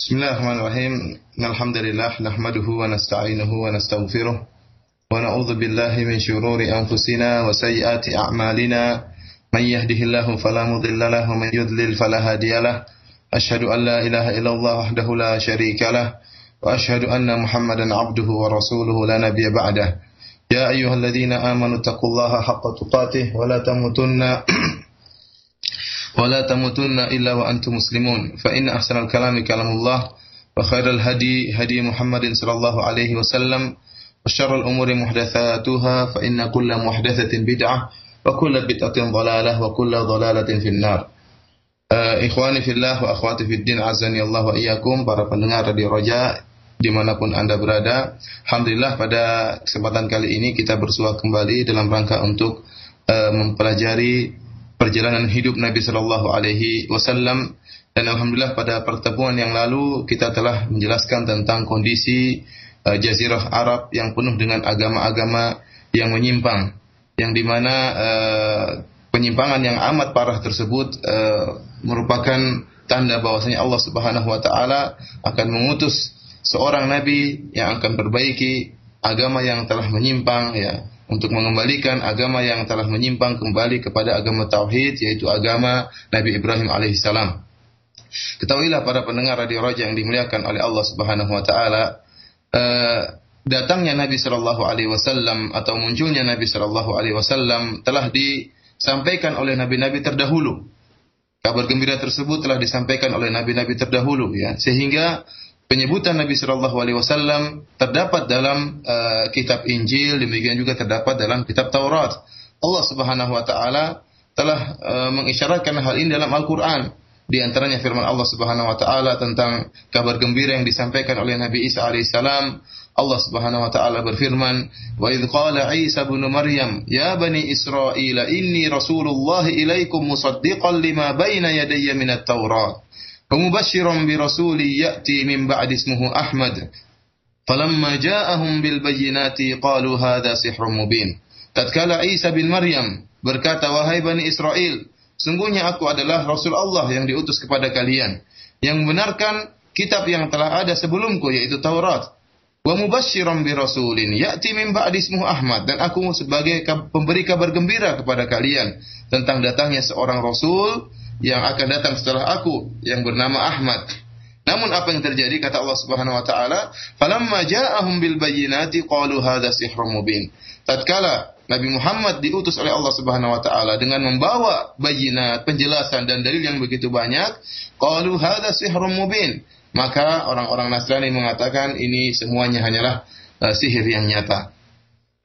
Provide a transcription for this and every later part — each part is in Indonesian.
بسم الله الرحمن الرحيم. الحمد لله نحمده ونستعينه ونستغفره ونعوذ بالله من شرور أنفسنا وسيئات أعمالنا. من يهده الله فلا مضل له ومن يضلل فلا هادي له. أشهد أن لا إله إلا الله وحده لا شريك له وأشهد أن محمدا عبده ورسوله لا نبي بعده. يا أيها الذين آمنوا اتقوا الله حق تقاته ولا تموتن إلا وأنتم مسلمون فإن أحسن الكلام كلام الله وخير الهدي هدي محمد صلى الله عليه وسلم وشر الأمور محدثاتها فإن كل محدثة بدعة وكل بدعة ضلالة وكل ضلالة في النار Uh, ikhwani fillah wa akhwati fid din azani Allah wa iyyakum para pendengar Radio Roja dimanapun anda berada. Alhamdulillah pada kesempatan kali ini kita bersua kembali dalam rangka untuk uh, mempelajari perjalanan hidup Nabi Shallallahu Alaihi Wasallam. Dan alhamdulillah pada pertemuan yang lalu kita telah menjelaskan tentang kondisi uh, Jazirah Arab yang penuh dengan agama-agama yang menyimpang, yang di mana uh, penyimpangan yang amat parah tersebut uh, merupakan tanda bahwasanya Allah Subhanahu Wa Taala akan mengutus seorang nabi yang akan perbaiki agama yang telah menyimpang ya untuk mengembalikan agama yang telah menyimpang kembali kepada agama tauhid yaitu agama Nabi Ibrahim alaihissalam. Ketahuilah para pendengar radio Raja yang dimuliakan oleh Allah Subhanahu wa taala, uh, datangnya Nabi sallallahu alaihi wasallam atau munculnya Nabi sallallahu alaihi wasallam telah disampaikan oleh nabi-nabi terdahulu. Kabar gembira tersebut telah disampaikan oleh nabi-nabi terdahulu ya, sehingga penyebutan Nabi Shallallahu Alaihi Wasallam terdapat dalam uh, kitab Injil, demikian juga terdapat dalam kitab Taurat. Allah Subhanahu Wa Taala telah uh, mengisyaratkan hal ini dalam Al-Quran. Di antaranya firman Allah Subhanahu Wa Taala tentang kabar gembira yang disampaikan oleh Nabi Isa alaihissalam. Allah Subhanahu Wa Taala berfirman, Wa idh qala Isa bin Maryam, Ya bani Israel, inni Rasulullah ilaikum musaddiqan lima baina yadayya minat Taurat. ومبشرا برسول يأتي من بعد اسمه أحمد فلما جاءهم بالبينات قالوا هذا سحر مبين tatkala Isa bin Maryam berkata wahai Bani Israel sungguhnya aku adalah Rasul Allah yang diutus kepada kalian yang membenarkan kitab yang telah ada sebelumku yaitu Taurat wa mubasysyiran bi rasulin ya'ti min ba'di ismuhu Ahmad dan aku sebagai pemberi kabar gembira kepada kalian tentang datangnya seorang rasul yang akan datang setelah aku yang bernama Ahmad. Namun apa yang terjadi kata Allah Subhanahu wa taala, "Falamma ja'ahum bil bayyinati qalu hadza sihrun mubin." Tatkala Nabi Muhammad diutus oleh Allah Subhanahu wa taala dengan membawa bayinat, penjelasan dan dalil yang begitu banyak, qalu hadza sihrun mubin. Maka orang-orang Nasrani mengatakan ini semuanya hanyalah uh, sihir yang nyata.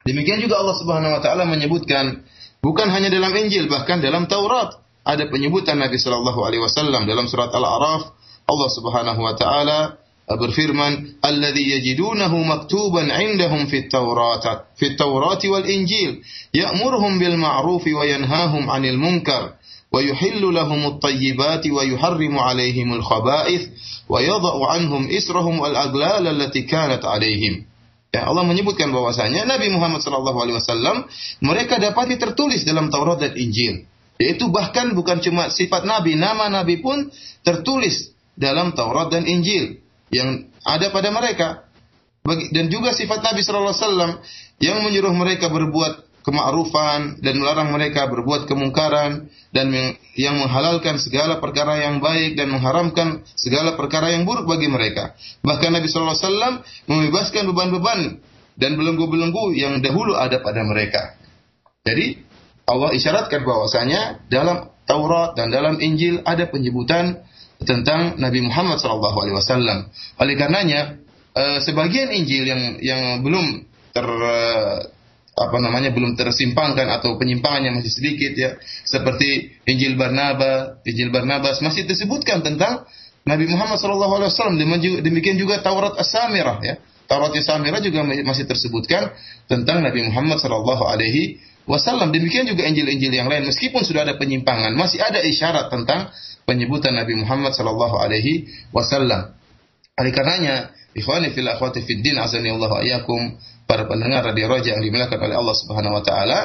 Demikian juga Allah Subhanahu wa taala menyebutkan bukan hanya dalam Injil bahkan dalam Taurat ada penyebutan Nabi Shallallahu Alaihi Wasallam dalam surat Al-A'raf Allah Subhanahu Wa Taala berfirman alladhi yajidunahu maktuban indahum fit tawrat fit tawrat wal injil ya'muruhum bil ma'ruf wa yanhahum 'anil munkar wa yuhillu lahum at-tayyibati wa yuharrimu 'alayhim al-khaba'ith wa yadh'u 'anhum israhum wal aglal allati kanat 'alayhim Ya, Allah menyebutkan bahwasanya Nabi Muhammad SAW mereka dapati tertulis dalam Taurat dan Injil. Yaitu bahkan bukan cuma sifat Nabi, nama Nabi pun tertulis dalam Taurat dan Injil yang ada pada mereka. Dan juga sifat Nabi Sallallahu Alaihi Wasallam yang menyuruh mereka berbuat kemakrufan dan melarang mereka berbuat kemungkaran dan yang menghalalkan segala perkara yang baik dan mengharamkan segala perkara yang buruk bagi mereka. Bahkan Nabi Sallallahu Alaihi Wasallam membebaskan beban-beban dan belenggu-belenggu yang dahulu ada pada mereka. Jadi Allah isyaratkan bahwasanya dalam Taurat dan dalam Injil ada penyebutan tentang Nabi Muhammad SAW. Oleh karenanya eh, sebagian Injil yang yang belum ter eh, apa namanya belum tersimpangkan atau penyimpangannya masih sedikit ya seperti Injil Barnabas, Injil Barnabas masih disebutkan tentang Nabi Muhammad SAW. Demikian juga Taurat As-Samirah ya. Taurat As-Samirah juga masih tersebutkan tentang Nabi Muhammad SAW wasallam. Demikian juga Injil-Injil yang lain. Meskipun sudah ada penyimpangan, masih ada isyarat tentang penyebutan Nabi Muhammad sallallahu alaihi wasallam. Oleh karenanya, ikhwani fil akhwati fid din azani Allah ayakum para pendengar radio Roja yang dimuliakan oleh Allah Subhanahu wa taala,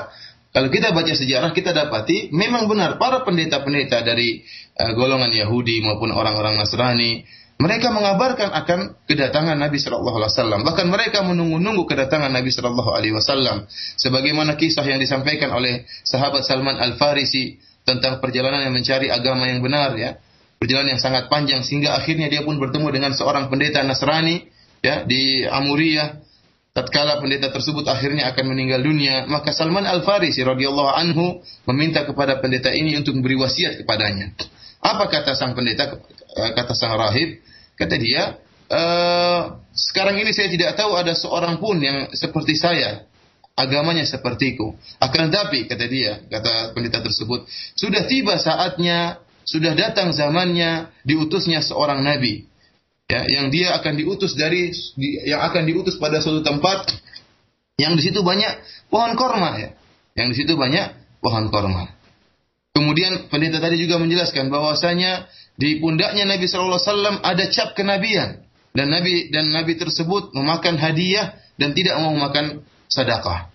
kalau kita baca sejarah kita dapati memang benar para pendeta-pendeta dari uh, golongan Yahudi maupun orang-orang Nasrani Mereka mengabarkan akan kedatangan Nabi Shallallahu Alaihi Wasallam. Bahkan mereka menunggu-nunggu kedatangan Nabi Shallallahu Alaihi Wasallam. Sebagaimana kisah yang disampaikan oleh sahabat Salman Al Farisi tentang perjalanan yang mencari agama yang benar, ya, perjalanan yang sangat panjang sehingga akhirnya dia pun bertemu dengan seorang pendeta Nasrani, ya, di Amuriyah. Tatkala pendeta tersebut akhirnya akan meninggal dunia, maka Salman Al Farisi radhiyallahu anhu meminta kepada pendeta ini untuk memberi wasiat kepadanya. Apa kata sang pendeta? Kata sang rahib, Kata dia, e, sekarang ini saya tidak tahu ada seorang pun yang seperti saya, agamanya sepertiku. Akan tetapi, kata dia, kata pendeta tersebut, sudah tiba saatnya, sudah datang zamannya diutusnya seorang nabi. Ya, yang dia akan diutus dari yang akan diutus pada suatu tempat yang di situ banyak pohon korma ya. Yang di situ banyak pohon korma. Kemudian pendeta tadi juga menjelaskan bahwasanya di pundaknya Nabi Shallallahu Alaihi Wasallam ada cap kenabian dan Nabi dan Nabi tersebut memakan hadiah dan tidak mau makan sedekah.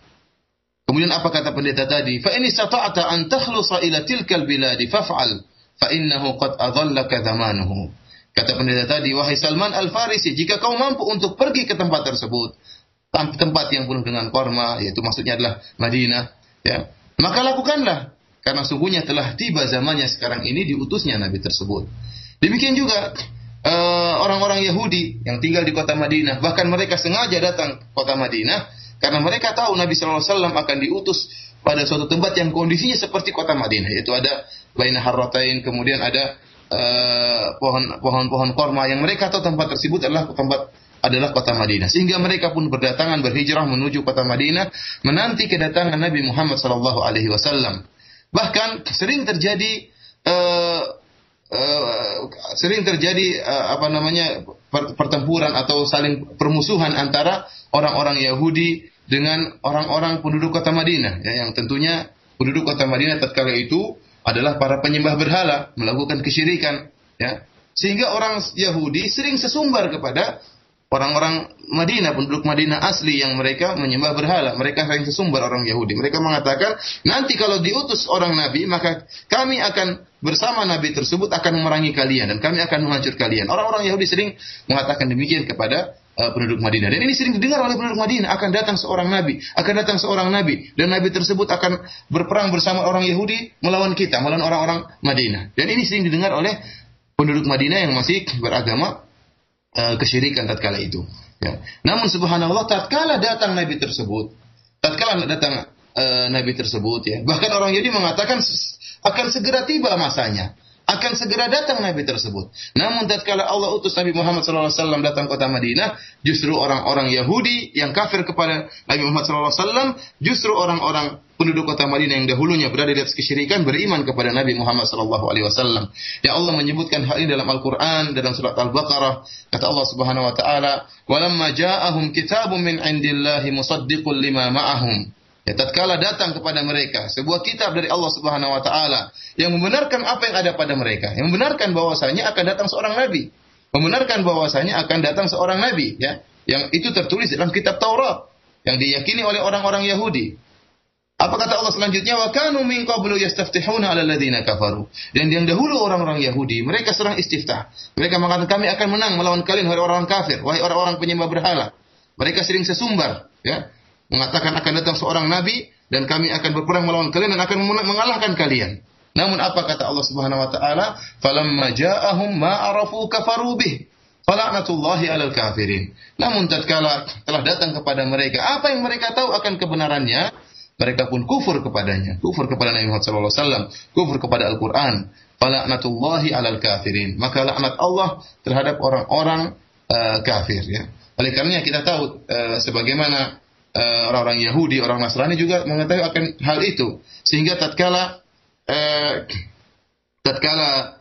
Kemudian apa kata pendeta tadi? Fa ini sata'ata an takhlusa ila tilkal biladi faf'al fa innahu qad adallaka zamanuhu. Kata pendeta tadi, wahai Salman Al-Farisi, jika kau mampu untuk pergi ke tempat tersebut, tempat yang penuh dengan korma, yaitu maksudnya adalah Madinah, ya, maka lakukanlah. Karena sungguhnya telah tiba zamannya sekarang ini diutusnya Nabi tersebut. Demikian juga eh, orang-orang uh, Yahudi yang tinggal di kota Madinah, bahkan mereka sengaja datang ke kota Madinah karena mereka tahu Nabi SAW akan diutus pada suatu tempat yang kondisinya seperti kota Madinah, yaitu ada baina harratain, kemudian ada eh, pohon-pohon uh, korma yang mereka tahu tempat tersebut adalah tempat adalah kota Madinah. Sehingga mereka pun berdatangan berhijrah menuju kota Madinah menanti kedatangan Nabi Muhammad sallallahu alaihi wasallam. Bahkan sering terjadi uh, uh, sering terjadi uh, apa namanya pertempuran atau saling permusuhan antara orang-orang Yahudi dengan orang-orang penduduk kota Madinah. Ya, yang tentunya penduduk kota Madinah tatkala itu adalah para penyembah berhala melakukan kesyirikan. Ya sehingga orang Yahudi sering sesumbar kepada orang-orang Madinah, penduduk Madinah asli yang mereka menyembah berhala. Mereka sering sesumber orang Yahudi. Mereka mengatakan, nanti kalau diutus orang Nabi, maka kami akan bersama Nabi tersebut akan memerangi kalian dan kami akan menghancur kalian. Orang-orang Yahudi sering mengatakan demikian kepada uh, penduduk Madinah. Dan ini sering didengar oleh penduduk Madinah. Akan datang seorang Nabi, akan datang seorang Nabi. Dan Nabi tersebut akan berperang bersama orang Yahudi melawan kita, melawan orang-orang Madinah. Dan ini sering didengar oleh penduduk Madinah yang masih beragama uh, kesyirikan tatkala itu. Ya. Namun subhanallah tatkala datang nabi tersebut, tatkala datang uh, nabi tersebut ya, bahkan orang Yahudi mengatakan akan segera tiba masanya akan segera datang Nabi tersebut. Namun tatkala Allah utus Nabi Muhammad SAW datang kota Madinah, justru orang-orang Yahudi yang kafir kepada Nabi Muhammad SAW, justru orang-orang penduduk kota Madinah yang dahulunya berada di atas kesyirikan beriman kepada Nabi Muhammad SAW. Ya Allah menyebutkan hal ini dalam Al-Quran dalam surat Al-Baqarah. Kata Allah Subhanahu Wa Taala, "Walamma ja'ahum kitabun min indillahi musaddiqul lima ma'ahum." Ya, tatkala datang kepada mereka sebuah kitab dari Allah Subhanahu wa taala yang membenarkan apa yang ada pada mereka, yang membenarkan bahwasanya akan datang seorang nabi, membenarkan bahwasanya akan datang seorang nabi, ya, yang itu tertulis dalam kitab Taurat yang diyakini oleh orang-orang Yahudi. Apa kata Allah selanjutnya? Wa kanu min qablu yastaftihuna 'ala alladziina kafaru. Dan yang dahulu orang-orang Yahudi, mereka serang istiftah. Mereka mengatakan kami akan menang melawan kalian wahai orang-orang kafir, wahai orang-orang penyembah berhala. Mereka sering sesumbar, ya mengatakan akan datang seorang nabi dan kami akan berperang melawan kalian dan akan mengalahkan kalian. Namun apa kata Allah Subhanahu wa taala? Falamma ja'ahum ma arafu kafaru bih. Fala'natullahi 'alal kafirin. Namun tatkala telah datang kepada mereka apa yang mereka tahu akan kebenarannya, mereka pun kufur kepadanya, kufur kepada Nabi Muhammad sallallahu alaihi wasallam, kufur kepada Al-Qur'an. Fala'natullahi 'alal kafirin. Maka laknat Allah terhadap orang-orang uh, kafir ya. Oleh karenanya kita tahu uh, sebagaimana uh, orang-orang Yahudi, orang Nasrani juga mengetahui akan hal itu. Sehingga tatkala uh, tatkala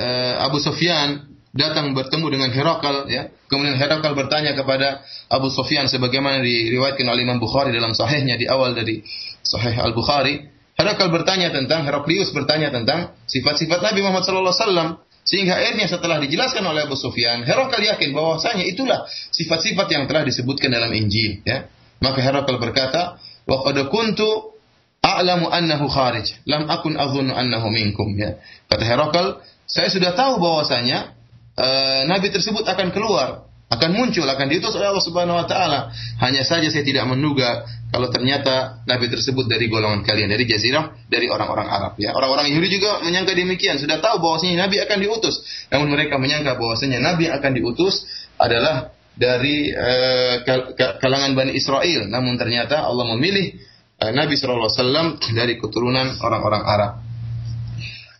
uh, Abu Sufyan datang bertemu dengan Herakal ya. Kemudian Herakal bertanya kepada Abu Sufyan sebagaimana diriwayatkan oleh Imam Bukhari dalam sahihnya di awal dari Sahih Al-Bukhari. Herakal bertanya tentang Heraklius bertanya tentang sifat-sifat Nabi Muhammad sallallahu alaihi wasallam sehingga akhirnya setelah dijelaskan oleh Abu Sufyan, Herakal yakin bahwasanya itulah sifat-sifat yang telah disebutkan dalam Injil. Ya. Maka Herakal berkata, wa qad kuntu a'lamu annahu kharij, lam akun adhunnu annahu minkum. Ya. Kata Herakal, saya sudah tahu bahwasanya uh, nabi tersebut akan keluar, akan muncul, akan diutus oleh Allah Subhanahu wa taala. Hanya saja saya tidak menduga kalau ternyata nabi tersebut dari golongan kalian, dari jazirah, dari orang-orang Arab ya. Orang-orang Yahudi juga menyangka demikian, sudah tahu bahwasanya nabi akan diutus. Namun mereka menyangka bahwasanya nabi akan diutus adalah dari uh, kalangan Bani Israel. Namun ternyata Allah memilih Nabi SAW dari keturunan orang-orang Arab.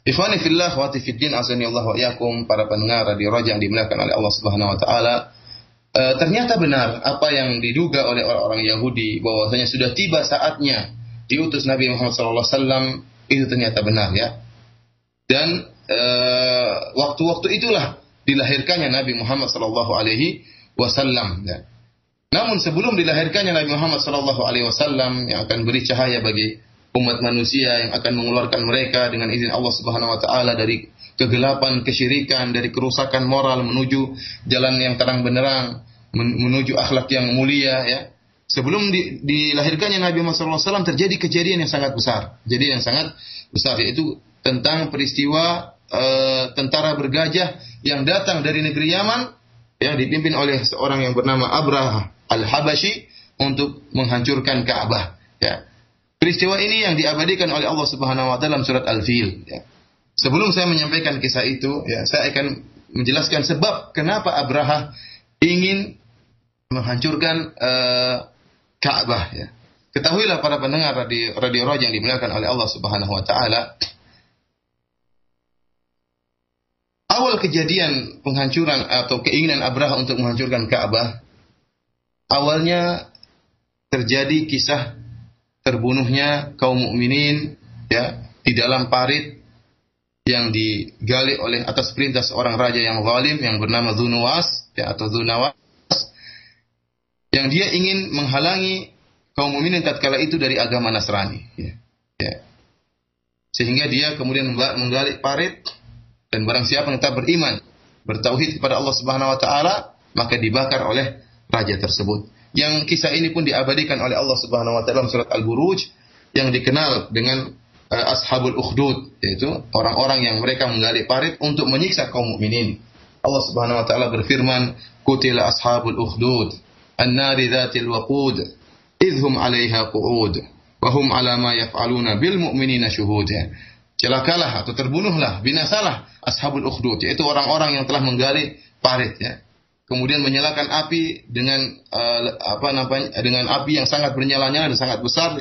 Ikhwani fillah wa fiddin azani Allah wa yakum para pendengar radio Raja yang dimuliakan oleh Allah Subhanahu wa taala. Uh, ternyata benar apa yang diduga oleh orang-orang Yahudi bahwasanya sudah tiba saatnya diutus Nabi Muhammad SAW itu ternyata benar ya. Dan waktu-waktu uh, itulah dilahirkannya Nabi Muhammad sallallahu alaihi wasallam. Ya. Namun sebelum dilahirkannya Nabi Muhammad sallallahu alaihi wasallam yang akan beri cahaya bagi umat manusia yang akan mengeluarkan mereka dengan izin Allah Subhanahu wa taala dari kegelapan, kesyirikan, dari kerusakan moral menuju jalan yang terang benderang, menuju akhlak yang mulia ya. Sebelum di, dilahirkannya Nabi Muhammad SAW terjadi kejadian yang sangat besar. Jadi yang sangat besar yaitu tentang peristiwa e, tentara bergajah yang datang dari negeri Yaman ya dipimpin oleh seorang yang bernama Abraha Al-Habashi untuk menghancurkan Ka'bah ya. Peristiwa ini yang diabadikan oleh Allah Subhanahu wa taala dalam surat Al-Fil ya. Sebelum saya menyampaikan kisah itu ya saya akan menjelaskan sebab kenapa Abraha ingin menghancurkan uh, Ka'bah ya. Ketahuilah para pendengar radio, radio Raja yang dimuliakan oleh Allah Subhanahu wa taala awal kejadian penghancuran atau keinginan Abraha untuk menghancurkan Ka'bah awalnya terjadi kisah terbunuhnya kaum mukminin ya di dalam parit yang digali oleh atas perintah seorang raja yang zalim yang bernama Zunuwas ya atau Zunawas yang dia ingin menghalangi kaum mukminin tatkala itu dari agama Nasrani ya. ya. Sehingga dia kemudian menggali parit dan barang siapa yang tetap beriman, bertauhid kepada Allah Subhanahu wa taala, maka dibakar oleh raja tersebut. Yang kisah ini pun diabadikan oleh Allah Subhanahu wa taala surat Al-Buruj yang dikenal dengan uh, Ashabul Ukhdud, yaitu orang-orang yang mereka menggali parit untuk menyiksa kaum mukminin. Allah Subhanahu wa taala berfirman, "Qutila ashabul ukhdud, an-nari dzatil waqud, idhum 'alaiha qu'ud, wa hum 'ala ma yaf'aluna bil mu'minina syuhud." celakalah atau terbunuhlah, binasalah ashabul ukhdud, yaitu orang-orang yang telah menggali parit ya. Kemudian menyalakan api dengan uh, apa namanya dengan api yang sangat bernyala-nyala dan sangat besar.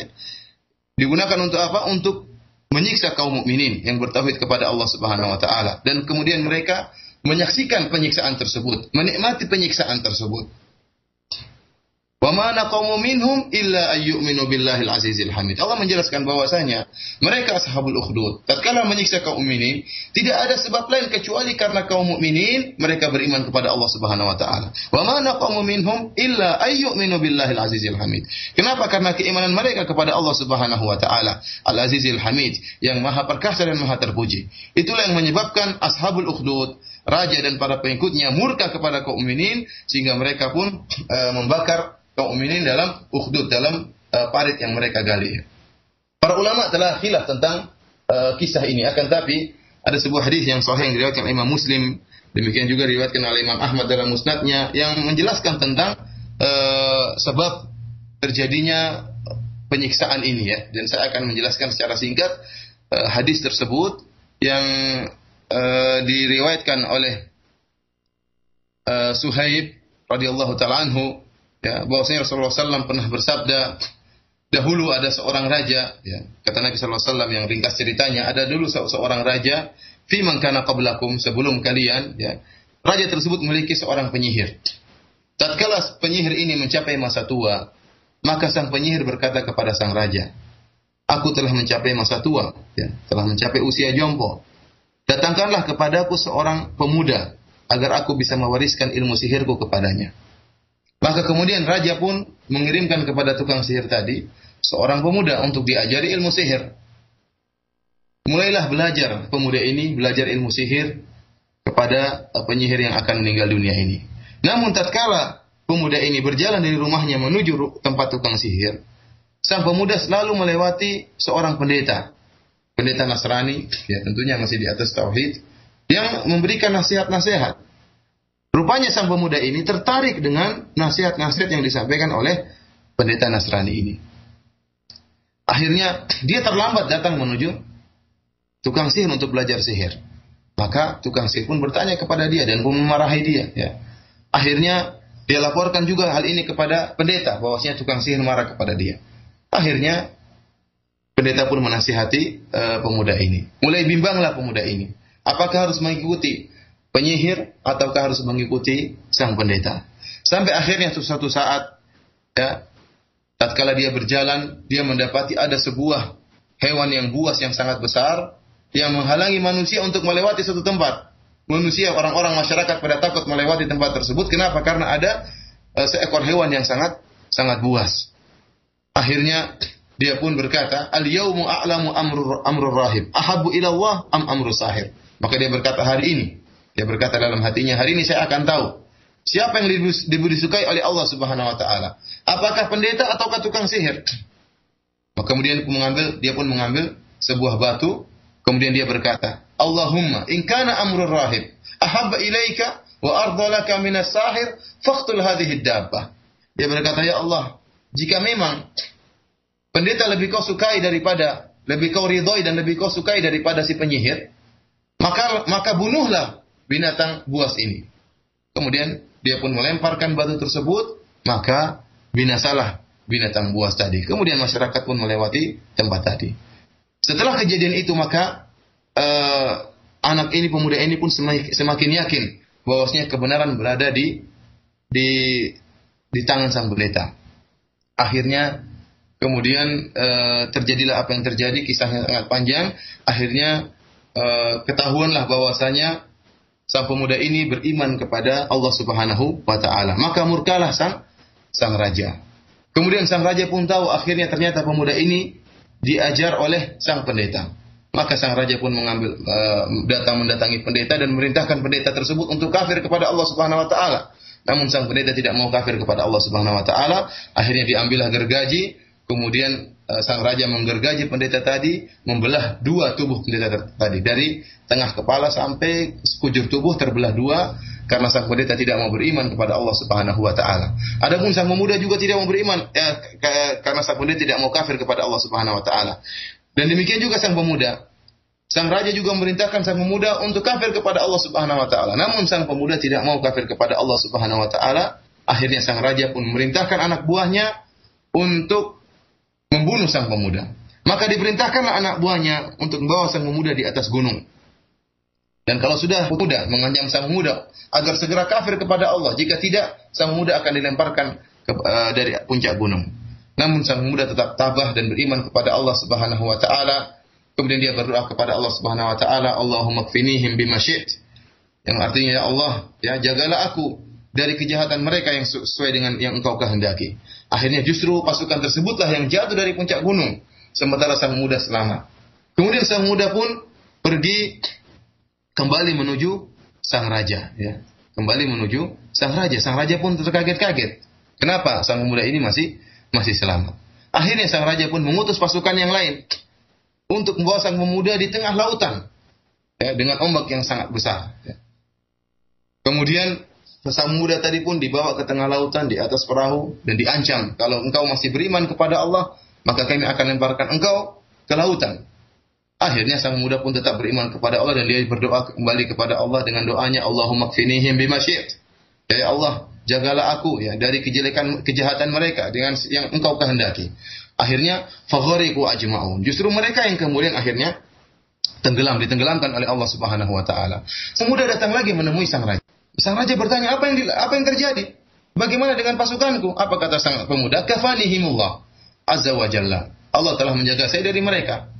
Digunakan untuk apa? Untuk menyiksa kaum mukminin yang bertauhid kepada Allah Subhanahu wa taala dan kemudian mereka menyaksikan penyiksaan tersebut, menikmati penyiksaan tersebut. Wa ma naqamu minhum illa ayyuminu billahil azizil hamid. Allah menjelaskan bahwasanya mereka ashabul ukhdud. Tatkala menyiksa kaum mukminin, tidak ada sebab lain kecuali karena kaum mukminin mereka beriman kepada Allah Subhanahu wa taala. Wa ma naqamu minhum illa ayyuminu billahil azizil hamid. Kenapa? Karena keimanan mereka kepada Allah Subhanahu wa taala, Al Azizil Hamid, yang Maha perkasa dan Maha terpuji. Itulah yang menyebabkan ashabul ukhdud raja dan para pengikutnya murka kepada kaum mukminin sehingga mereka pun e, membakar kaum mukminin dalam ukhdud dalam uh, parit yang mereka gali. Para ulama telah khilaf tentang uh, kisah ini. Akan tapi ada sebuah hadis yang sahih yang diriwayatkan Imam Muslim. Demikian juga diriwayatkan oleh Imam Ahmad dalam musnadnya yang menjelaskan tentang uh, sebab terjadinya penyiksaan ini ya. Dan saya akan menjelaskan secara singkat uh, hadis tersebut yang uh, diriwayatkan oleh uh, Suhaib radhiyallahu taala anhu ya bahwasanya Rasulullah SAW pernah bersabda dahulu ada seorang raja ya kata Nabi SAW yang ringkas ceritanya ada dulu seorang raja fi man kana qablakum sebelum kalian ya raja tersebut memiliki seorang penyihir. Tatkala penyihir ini mencapai masa tua maka sang penyihir berkata kepada sang raja aku telah mencapai masa tua ya telah mencapai usia jompo. Datangkanlah kepadaku seorang pemuda agar aku bisa mewariskan ilmu sihirku kepadanya maka kemudian raja pun mengirimkan kepada tukang sihir tadi seorang pemuda untuk diajari ilmu sihir. Mulailah belajar pemuda ini belajar ilmu sihir kepada penyihir yang akan meninggal dunia ini. Namun tatkala pemuda ini berjalan dari rumahnya menuju tempat tukang sihir, sang pemuda selalu melewati seorang pendeta. Pendeta Nasrani, ya tentunya masih di atas tauhid, yang memberikan nasihat-nasihat Rupanya sang pemuda ini tertarik dengan nasihat-nasihat yang disampaikan oleh pendeta Nasrani ini. Akhirnya dia terlambat datang menuju tukang sihir untuk belajar sihir. Maka tukang sihir pun bertanya kepada dia dan pun memarahi dia. Ya. Akhirnya dia laporkan juga hal ini kepada pendeta bahwasanya tukang sihir marah kepada dia. Akhirnya pendeta pun menasihati uh, pemuda ini. Mulai bimbanglah pemuda ini. Apakah harus mengikuti penyihir ataukah harus mengikuti sang pendeta. Sampai akhirnya suatu saat ya tatkala dia berjalan dia mendapati ada sebuah hewan yang buas yang sangat besar yang menghalangi manusia untuk melewati suatu tempat. Manusia orang-orang masyarakat pada takut melewati tempat tersebut. Kenapa? Karena ada uh, seekor hewan yang sangat sangat buas. Akhirnya dia pun berkata, "Al yaumu a'lamu amrur amrur rahib, ahabbu ila Allah am amrus sahir." Maka dia berkata hari ini dia berkata dalam hatinya, hari ini saya akan tahu siapa yang lebih disukai oleh Allah Subhanahu wa taala. Apakah pendeta atau tukang sihir? Maka kemudian mengambil dia pun mengambil sebuah batu, kemudian dia berkata, Allahumma in kana amrul rahib ahabba ilaika wa ardalaka minas sahir faqtul hadhihi dabbah. Dia berkata, ya Allah, jika memang pendeta lebih kau sukai daripada lebih kau ridhoi dan lebih kau sukai daripada si penyihir, maka maka bunuhlah binatang buas ini. Kemudian dia pun melemparkan batu tersebut, maka binasalah binatang buas tadi. Kemudian masyarakat pun melewati tempat tadi. Setelah kejadian itu maka uh, anak ini pemuda ini pun semakin yakin bahwasanya kebenaran berada di di di tangan sang pendeta. Akhirnya kemudian uh, terjadilah apa yang terjadi kisahnya sangat panjang. Akhirnya uh, ketahuanlah bahwasanya sang pemuda ini beriman kepada Allah Subhanahu wa taala. Maka murkalah sang sang raja. Kemudian sang raja pun tahu akhirnya ternyata pemuda ini diajar oleh sang pendeta. Maka sang raja pun mengambil uh, datang mendatangi pendeta dan memerintahkan pendeta tersebut untuk kafir kepada Allah Subhanahu wa taala. Namun sang pendeta tidak mau kafir kepada Allah Subhanahu wa taala, akhirnya diambillah gergaji, kemudian sang raja menggergaji pendeta tadi, membelah dua tubuh pendeta tadi dari tengah kepala sampai sekujur tubuh terbelah dua karena sang pendeta tidak mau beriman kepada Allah Subhanahu wa taala. Adapun sang pemuda juga tidak mau beriman ya, karena sang pendeta tidak mau kafir kepada Allah Subhanahu wa taala. Dan demikian juga sang pemuda. Sang raja juga memerintahkan sang pemuda untuk kafir kepada Allah Subhanahu wa taala. Namun sang pemuda tidak mau kafir kepada Allah Subhanahu wa taala. Akhirnya sang raja pun memerintahkan anak buahnya untuk membunuh sang pemuda. Maka diperintahkanlah anak buahnya untuk membawa sang pemuda di atas gunung. Dan kalau sudah pemuda mengancam sang pemuda agar segera kafir kepada Allah, jika tidak sang pemuda akan dilemparkan ke, uh, dari puncak gunung. Namun sang pemuda tetap tabah dan beriman kepada Allah Subhanahu wa taala. Kemudian dia berdoa kepada Allah Subhanahu wa taala, Allahumma kfinihim bima Yang artinya ya Allah, ya jagalah aku dari kejahatan mereka yang sesuai dengan yang engkau kehendaki. Akhirnya justru pasukan tersebutlah yang jatuh dari puncak gunung, sementara sang muda selamat. Kemudian sang muda pun pergi kembali menuju sang raja, ya. Kembali menuju sang raja. Sang raja pun terkaget-kaget. Kenapa sang muda ini masih masih selamat? Akhirnya sang raja pun mengutus pasukan yang lain untuk membawa sang pemuda di tengah lautan ya, dengan ombak yang sangat besar. Ya. Kemudian Sang muda tadi pun dibawa ke tengah lautan di atas perahu dan diancam, kalau engkau masih beriman kepada Allah, maka kami akan lemparkan engkau ke lautan. Akhirnya sang muda pun tetap beriman kepada Allah dan dia berdoa kembali kepada Allah dengan doanya Allahumma kfinihim bima Ya Allah, jagalah aku ya dari kejelekan kejahatan mereka dengan yang engkau kehendaki. Akhirnya faghariqu ajma'un. Justru mereka yang kemudian akhirnya tenggelam ditenggelamkan oleh Allah Subhanahu wa taala. Sang muda datang lagi menemui sang raja. Sang raja bertanya, apa yang apa yang terjadi? Bagaimana dengan pasukanku? Apa kata sang pemuda? Kafanihimullah azza wa jalla. Allah telah menjaga saya dari mereka.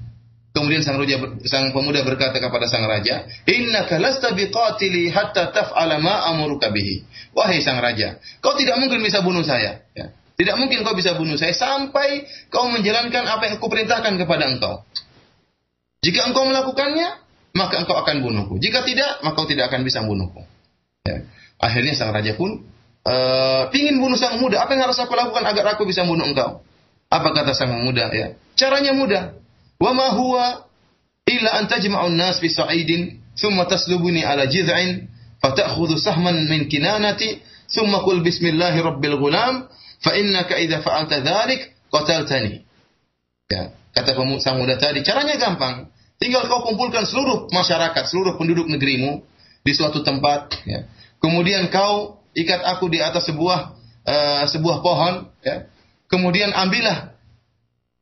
Kemudian sang raja sang pemuda berkata kepada sang raja, "Innaka lasta biqatili hatta taf'ala ma amuruka bihi." Wahai sang raja, kau tidak mungkin bisa bunuh saya, ya. Tidak mungkin kau bisa bunuh saya sampai kau menjalankan apa yang aku perintahkan kepada engkau. Jika engkau melakukannya, maka engkau akan bunuhku. Jika tidak, maka kau tidak akan bisa bunuhku. Ya. Akhirnya sang raja pun uh, ingin bunuh sang muda. Apa yang harus aku lakukan agar aku bisa bunuh engkau? Apa kata sang muda? Ya, caranya mudah. Wa ma huwa illa an tajma'un nas fi sa'idin thumma taslubuni ala jiz'in fata'khudhu sahman min kinanati thumma qul bismillahi rabbil ghulam fa innaka idza fa'alta dzalik qataltani. Ya, kata sang muda tadi, caranya gampang. Tinggal kau kumpulkan seluruh masyarakat, seluruh penduduk negerimu di suatu tempat, ya. Kemudian kau ikat aku di atas sebuah uh, sebuah pohon, ya. Kemudian ambillah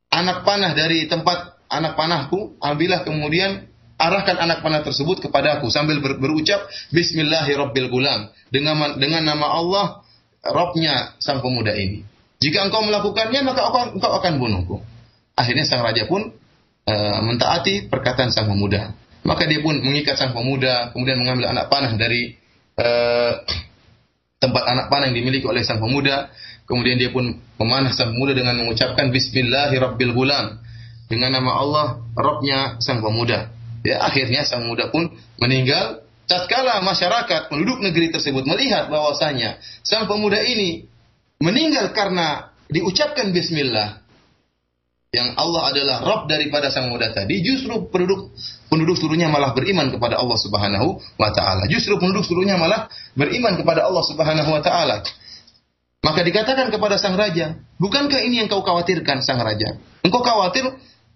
anak panah dari tempat anak panahku, ambillah kemudian arahkan anak panah tersebut kepada aku sambil ber, berucap Bismillahirrahmanirrahim dengan dengan nama Allah Robnya sang pemuda ini. Jika engkau melakukannya maka engkau, engkau akan bunuhku. Akhirnya sang raja pun e, mentaati perkataan sang pemuda. Maka dia pun mengikat sang pemuda, kemudian mengambil anak panah dari e, tempat anak panah yang dimiliki oleh sang pemuda. Kemudian dia pun memanah sang pemuda dengan mengucapkan Bismillahirrahmanirrahim dengan nama Allah Robnya sang pemuda. Ya, akhirnya sang pemuda pun meninggal. Tatkala masyarakat penduduk negeri tersebut melihat bahwasanya sang pemuda ini meninggal karena diucapkan Bismillah, yang Allah adalah Rob daripada sang muda tadi, justru penduduk penduduk seluruhnya malah beriman kepada Allah Subhanahu wa taala. Justru penduduk seluruhnya malah beriman kepada Allah Subhanahu wa taala. Maka dikatakan kepada sang raja, bukankah ini yang kau khawatirkan sang raja? Engkau khawatir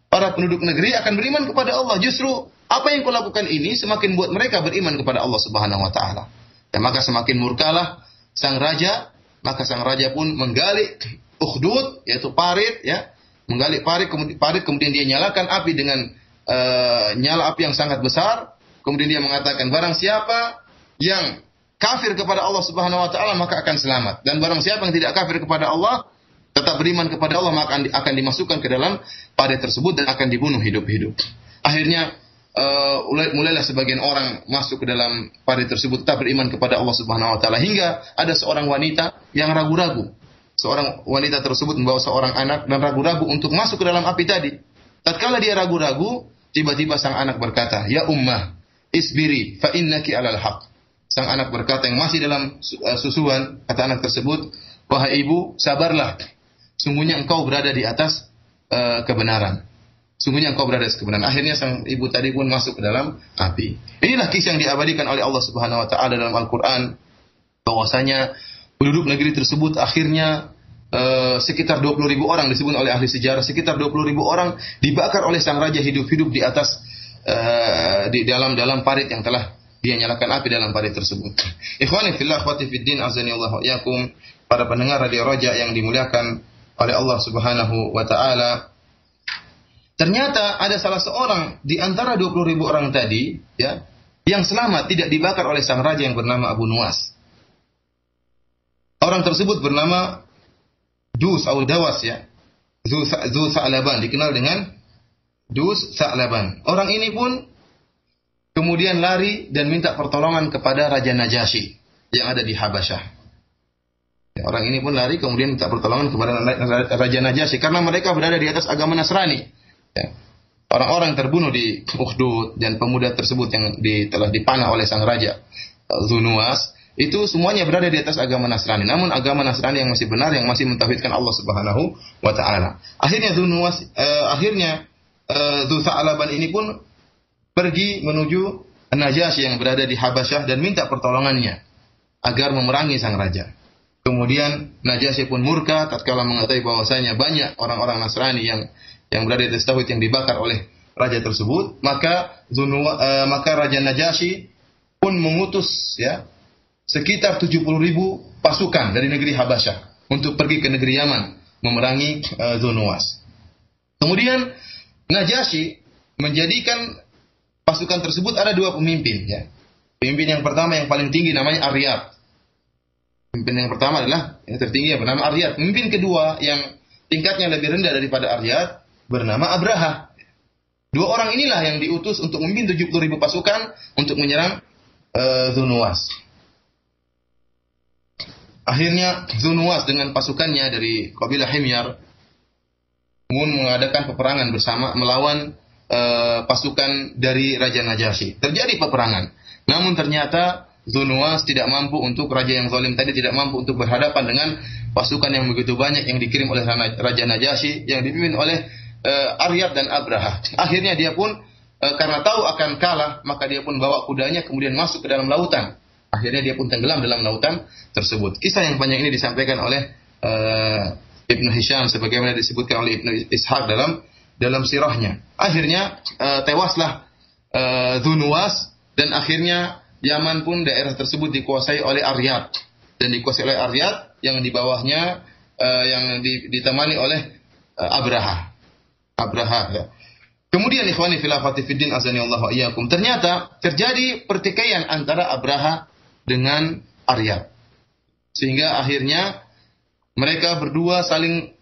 para penduduk negeri akan beriman kepada Allah. Justru apa yang kau lakukan ini semakin buat mereka beriman kepada Allah Subhanahu wa taala. Dan maka semakin murkalah sang raja, maka sang raja pun menggali ukhdud yaitu parit ya, menggali parit kemudian parit kemudian dia nyalakan api dengan uh, nyala api yang sangat besar, kemudian dia mengatakan barang siapa yang kafir kepada Allah Subhanahu wa taala maka akan selamat dan barang siapa yang tidak kafir kepada Allah tetap beriman kepada Allah maka akan dimasukkan ke dalam parit tersebut dan akan dibunuh hidup-hidup. Akhirnya uh, mulailah sebagian orang masuk ke dalam parit tersebut tak beriman kepada Allah Subhanahu wa taala hingga ada seorang wanita yang ragu-ragu. Seorang wanita tersebut membawa seorang anak dan ragu-ragu untuk masuk ke dalam api tadi. Tatkala dia ragu-ragu, tiba-tiba sang anak berkata, "Ya ummah, isbiri fa innaki alal haq." Sang anak berkata yang masih dalam uh, susuan, kata anak tersebut, "Wahai ibu, sabarlah. Sungguhnya engkau berada di atas uh, kebenaran." Sungguhnya engkau berada di kebenaran. Akhirnya sang ibu tadi pun masuk ke dalam api. Inilah kisah yang diabadikan oleh Allah Subhanahu wa taala dalam Al-Qur'an bahwasanya penduduk negeri tersebut akhirnya uh, sekitar 20 ribu orang disebut oleh ahli sejarah sekitar 20 ribu orang dibakar oleh sang raja hidup-hidup di atas uh, di dalam dalam parit yang telah dia nyalakan api dalam parit tersebut. Ikhwani fillah akhwati fid din azani Allah yakum para pendengar radio Raja yang dimuliakan oleh Allah Subhanahu wa taala Ternyata ada salah seorang di antara 20 ribu orang tadi, ya, yang selamat tidak dibakar oleh sang raja yang bernama Abu Nuwas. Orang tersebut bernama Dus atau Dawas ya. Zu Sa'laban dikenal dengan Dus Sa'laban. Orang ini pun kemudian lari dan minta pertolongan kepada Raja Najasyi yang ada di Habasyah. Ya, orang ini pun lari kemudian minta pertolongan kepada Raja Najasyi karena mereka berada di atas agama Nasrani. Ya. Orang-orang terbunuh di Ukhdud dan pemuda tersebut yang di, telah dipanah oleh sang raja Zunuas itu semuanya berada di atas agama Nasrani. Namun agama Nasrani yang masih benar yang masih mentauhidkan Allah Subhanahu wa taala. Akhirnya Zunuas uh, akhirnya uh, ini pun pergi menuju Najasyi yang berada di Habasyah dan minta pertolongannya agar memerangi sang raja. Kemudian Najasyi pun murka tatkala mengetahui bahwasanya banyak orang-orang Nasrani yang yang berada di atas tauhid yang dibakar oleh raja tersebut, maka Zunwa, uh, maka Raja Najasyi pun mengutus ya sekitar 70 ribu pasukan dari negeri Habasyah untuk pergi ke negeri Yaman memerangi uh. Kemudian Najasyi menjadikan pasukan tersebut ada dua pemimpin ya. Pemimpin yang pertama yang paling tinggi namanya Aryat. Pemimpin yang pertama adalah yang tertinggi yang bernama Aryat. Pemimpin kedua yang tingkatnya lebih rendah daripada Aryat bernama Abraha. Dua orang inilah yang diutus untuk memimpin 70 ribu pasukan untuk menyerang uh, Zunuwas. Akhirnya Zunuwas dengan pasukannya dari kabilah Himyar mengadakan peperangan bersama melawan uh, pasukan dari Raja Najasyi. Terjadi peperangan. Namun ternyata Zunuwas tidak mampu untuk raja yang zalim tadi tidak mampu untuk berhadapan dengan pasukan yang begitu banyak yang dikirim oleh Raja Najasyi yang dipimpin oleh uh, Aryab dan Abraha. Akhirnya dia pun uh, karena tahu akan kalah, maka dia pun bawa kudanya kemudian masuk ke dalam lautan. Akhirnya dia pun tenggelam dalam lautan tersebut. Kisah yang panjang ini disampaikan oleh uh, Ibnu Hisham sebagaimana disebutkan oleh Ibnu Ishaq dalam dalam sirahnya. Akhirnya uh, tewaslah uh, Dhunuwas dan akhirnya Yaman pun daerah tersebut dikuasai oleh Aryat dan dikuasai oleh Aryat yang di bawahnya uh, yang ditemani oleh uh, Abraha. Abraha ya. Kemudian ikhwani filafati fiddin azani Allah iyyakum. Ternyata terjadi pertikaian antara Abraha dengan Arya. Sehingga akhirnya mereka berdua saling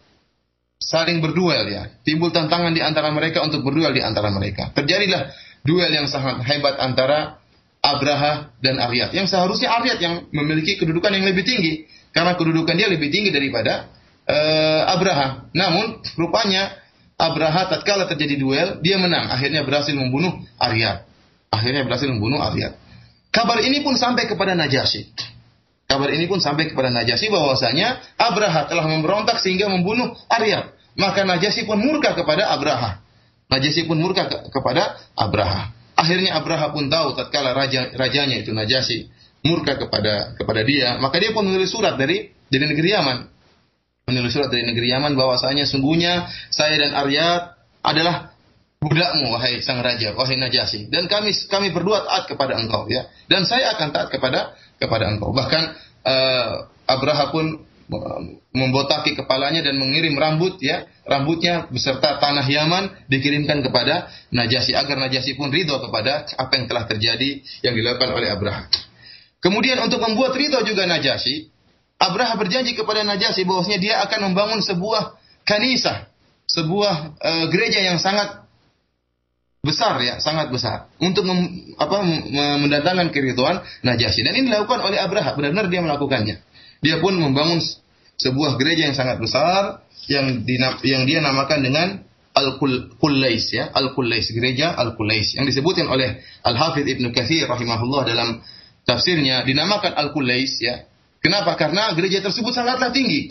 saling berduel ya. Timbul tantangan di antara mereka untuk berduel di antara mereka. Terjadilah duel yang sangat hebat antara Abraha dan Aryat. Yang seharusnya Aryat yang memiliki kedudukan yang lebih tinggi karena kedudukan dia lebih tinggi daripada uh, Abraha. Namun rupanya Abraha tatkala terjadi duel, dia menang. Akhirnya berhasil membunuh Arya. Akhirnya berhasil membunuh Arya. Kabar ini pun sampai kepada Najasyi. Kabar ini pun sampai kepada Najasyi bahwasanya Abraha telah memberontak sehingga membunuh Arya. Maka Najasyi pun murka kepada Abraha. Najasyi pun murka ke kepada Abraha. Akhirnya Abraha pun tahu tatkala raja rajanya itu Najasyi murka kepada kepada dia, maka dia pun menulis surat dari dari negeri Yaman menulis surat dari negeri Yaman bahwasanya sungguhnya saya dan Arya adalah budakmu wahai sang raja wahai Najasi. Dan kami kami berdua taat kepada engkau ya. Dan saya akan taat kepada kepada engkau. Bahkan uh, Abraha pun membotaki kepalanya dan mengirim rambut ya. Rambutnya beserta tanah Yaman dikirimkan kepada Najasi agar Najasi pun ridho kepada apa yang telah terjadi yang dilakukan oleh Abraha. Kemudian untuk membuat ridho juga Najasi, Abraha berjanji kepada Najasyi bahwasanya dia akan membangun sebuah kanisah, sebuah uh, gereja yang sangat besar ya, sangat besar untuk mem, apa mendatangkan keriduan Najasyi. Dan ini dilakukan oleh Abraha, benar-benar dia melakukannya. Dia pun membangun sebuah gereja yang sangat besar yang di, yang dia namakan dengan Al-Qulais ya, Al-Qulais, gereja Al-Qulais yang disebutkan oleh Al-Hafidz Ibnu Katsir rahimahullah dalam tafsirnya dinamakan Al-Qulais ya Kenapa? Karena gereja tersebut sangatlah tinggi.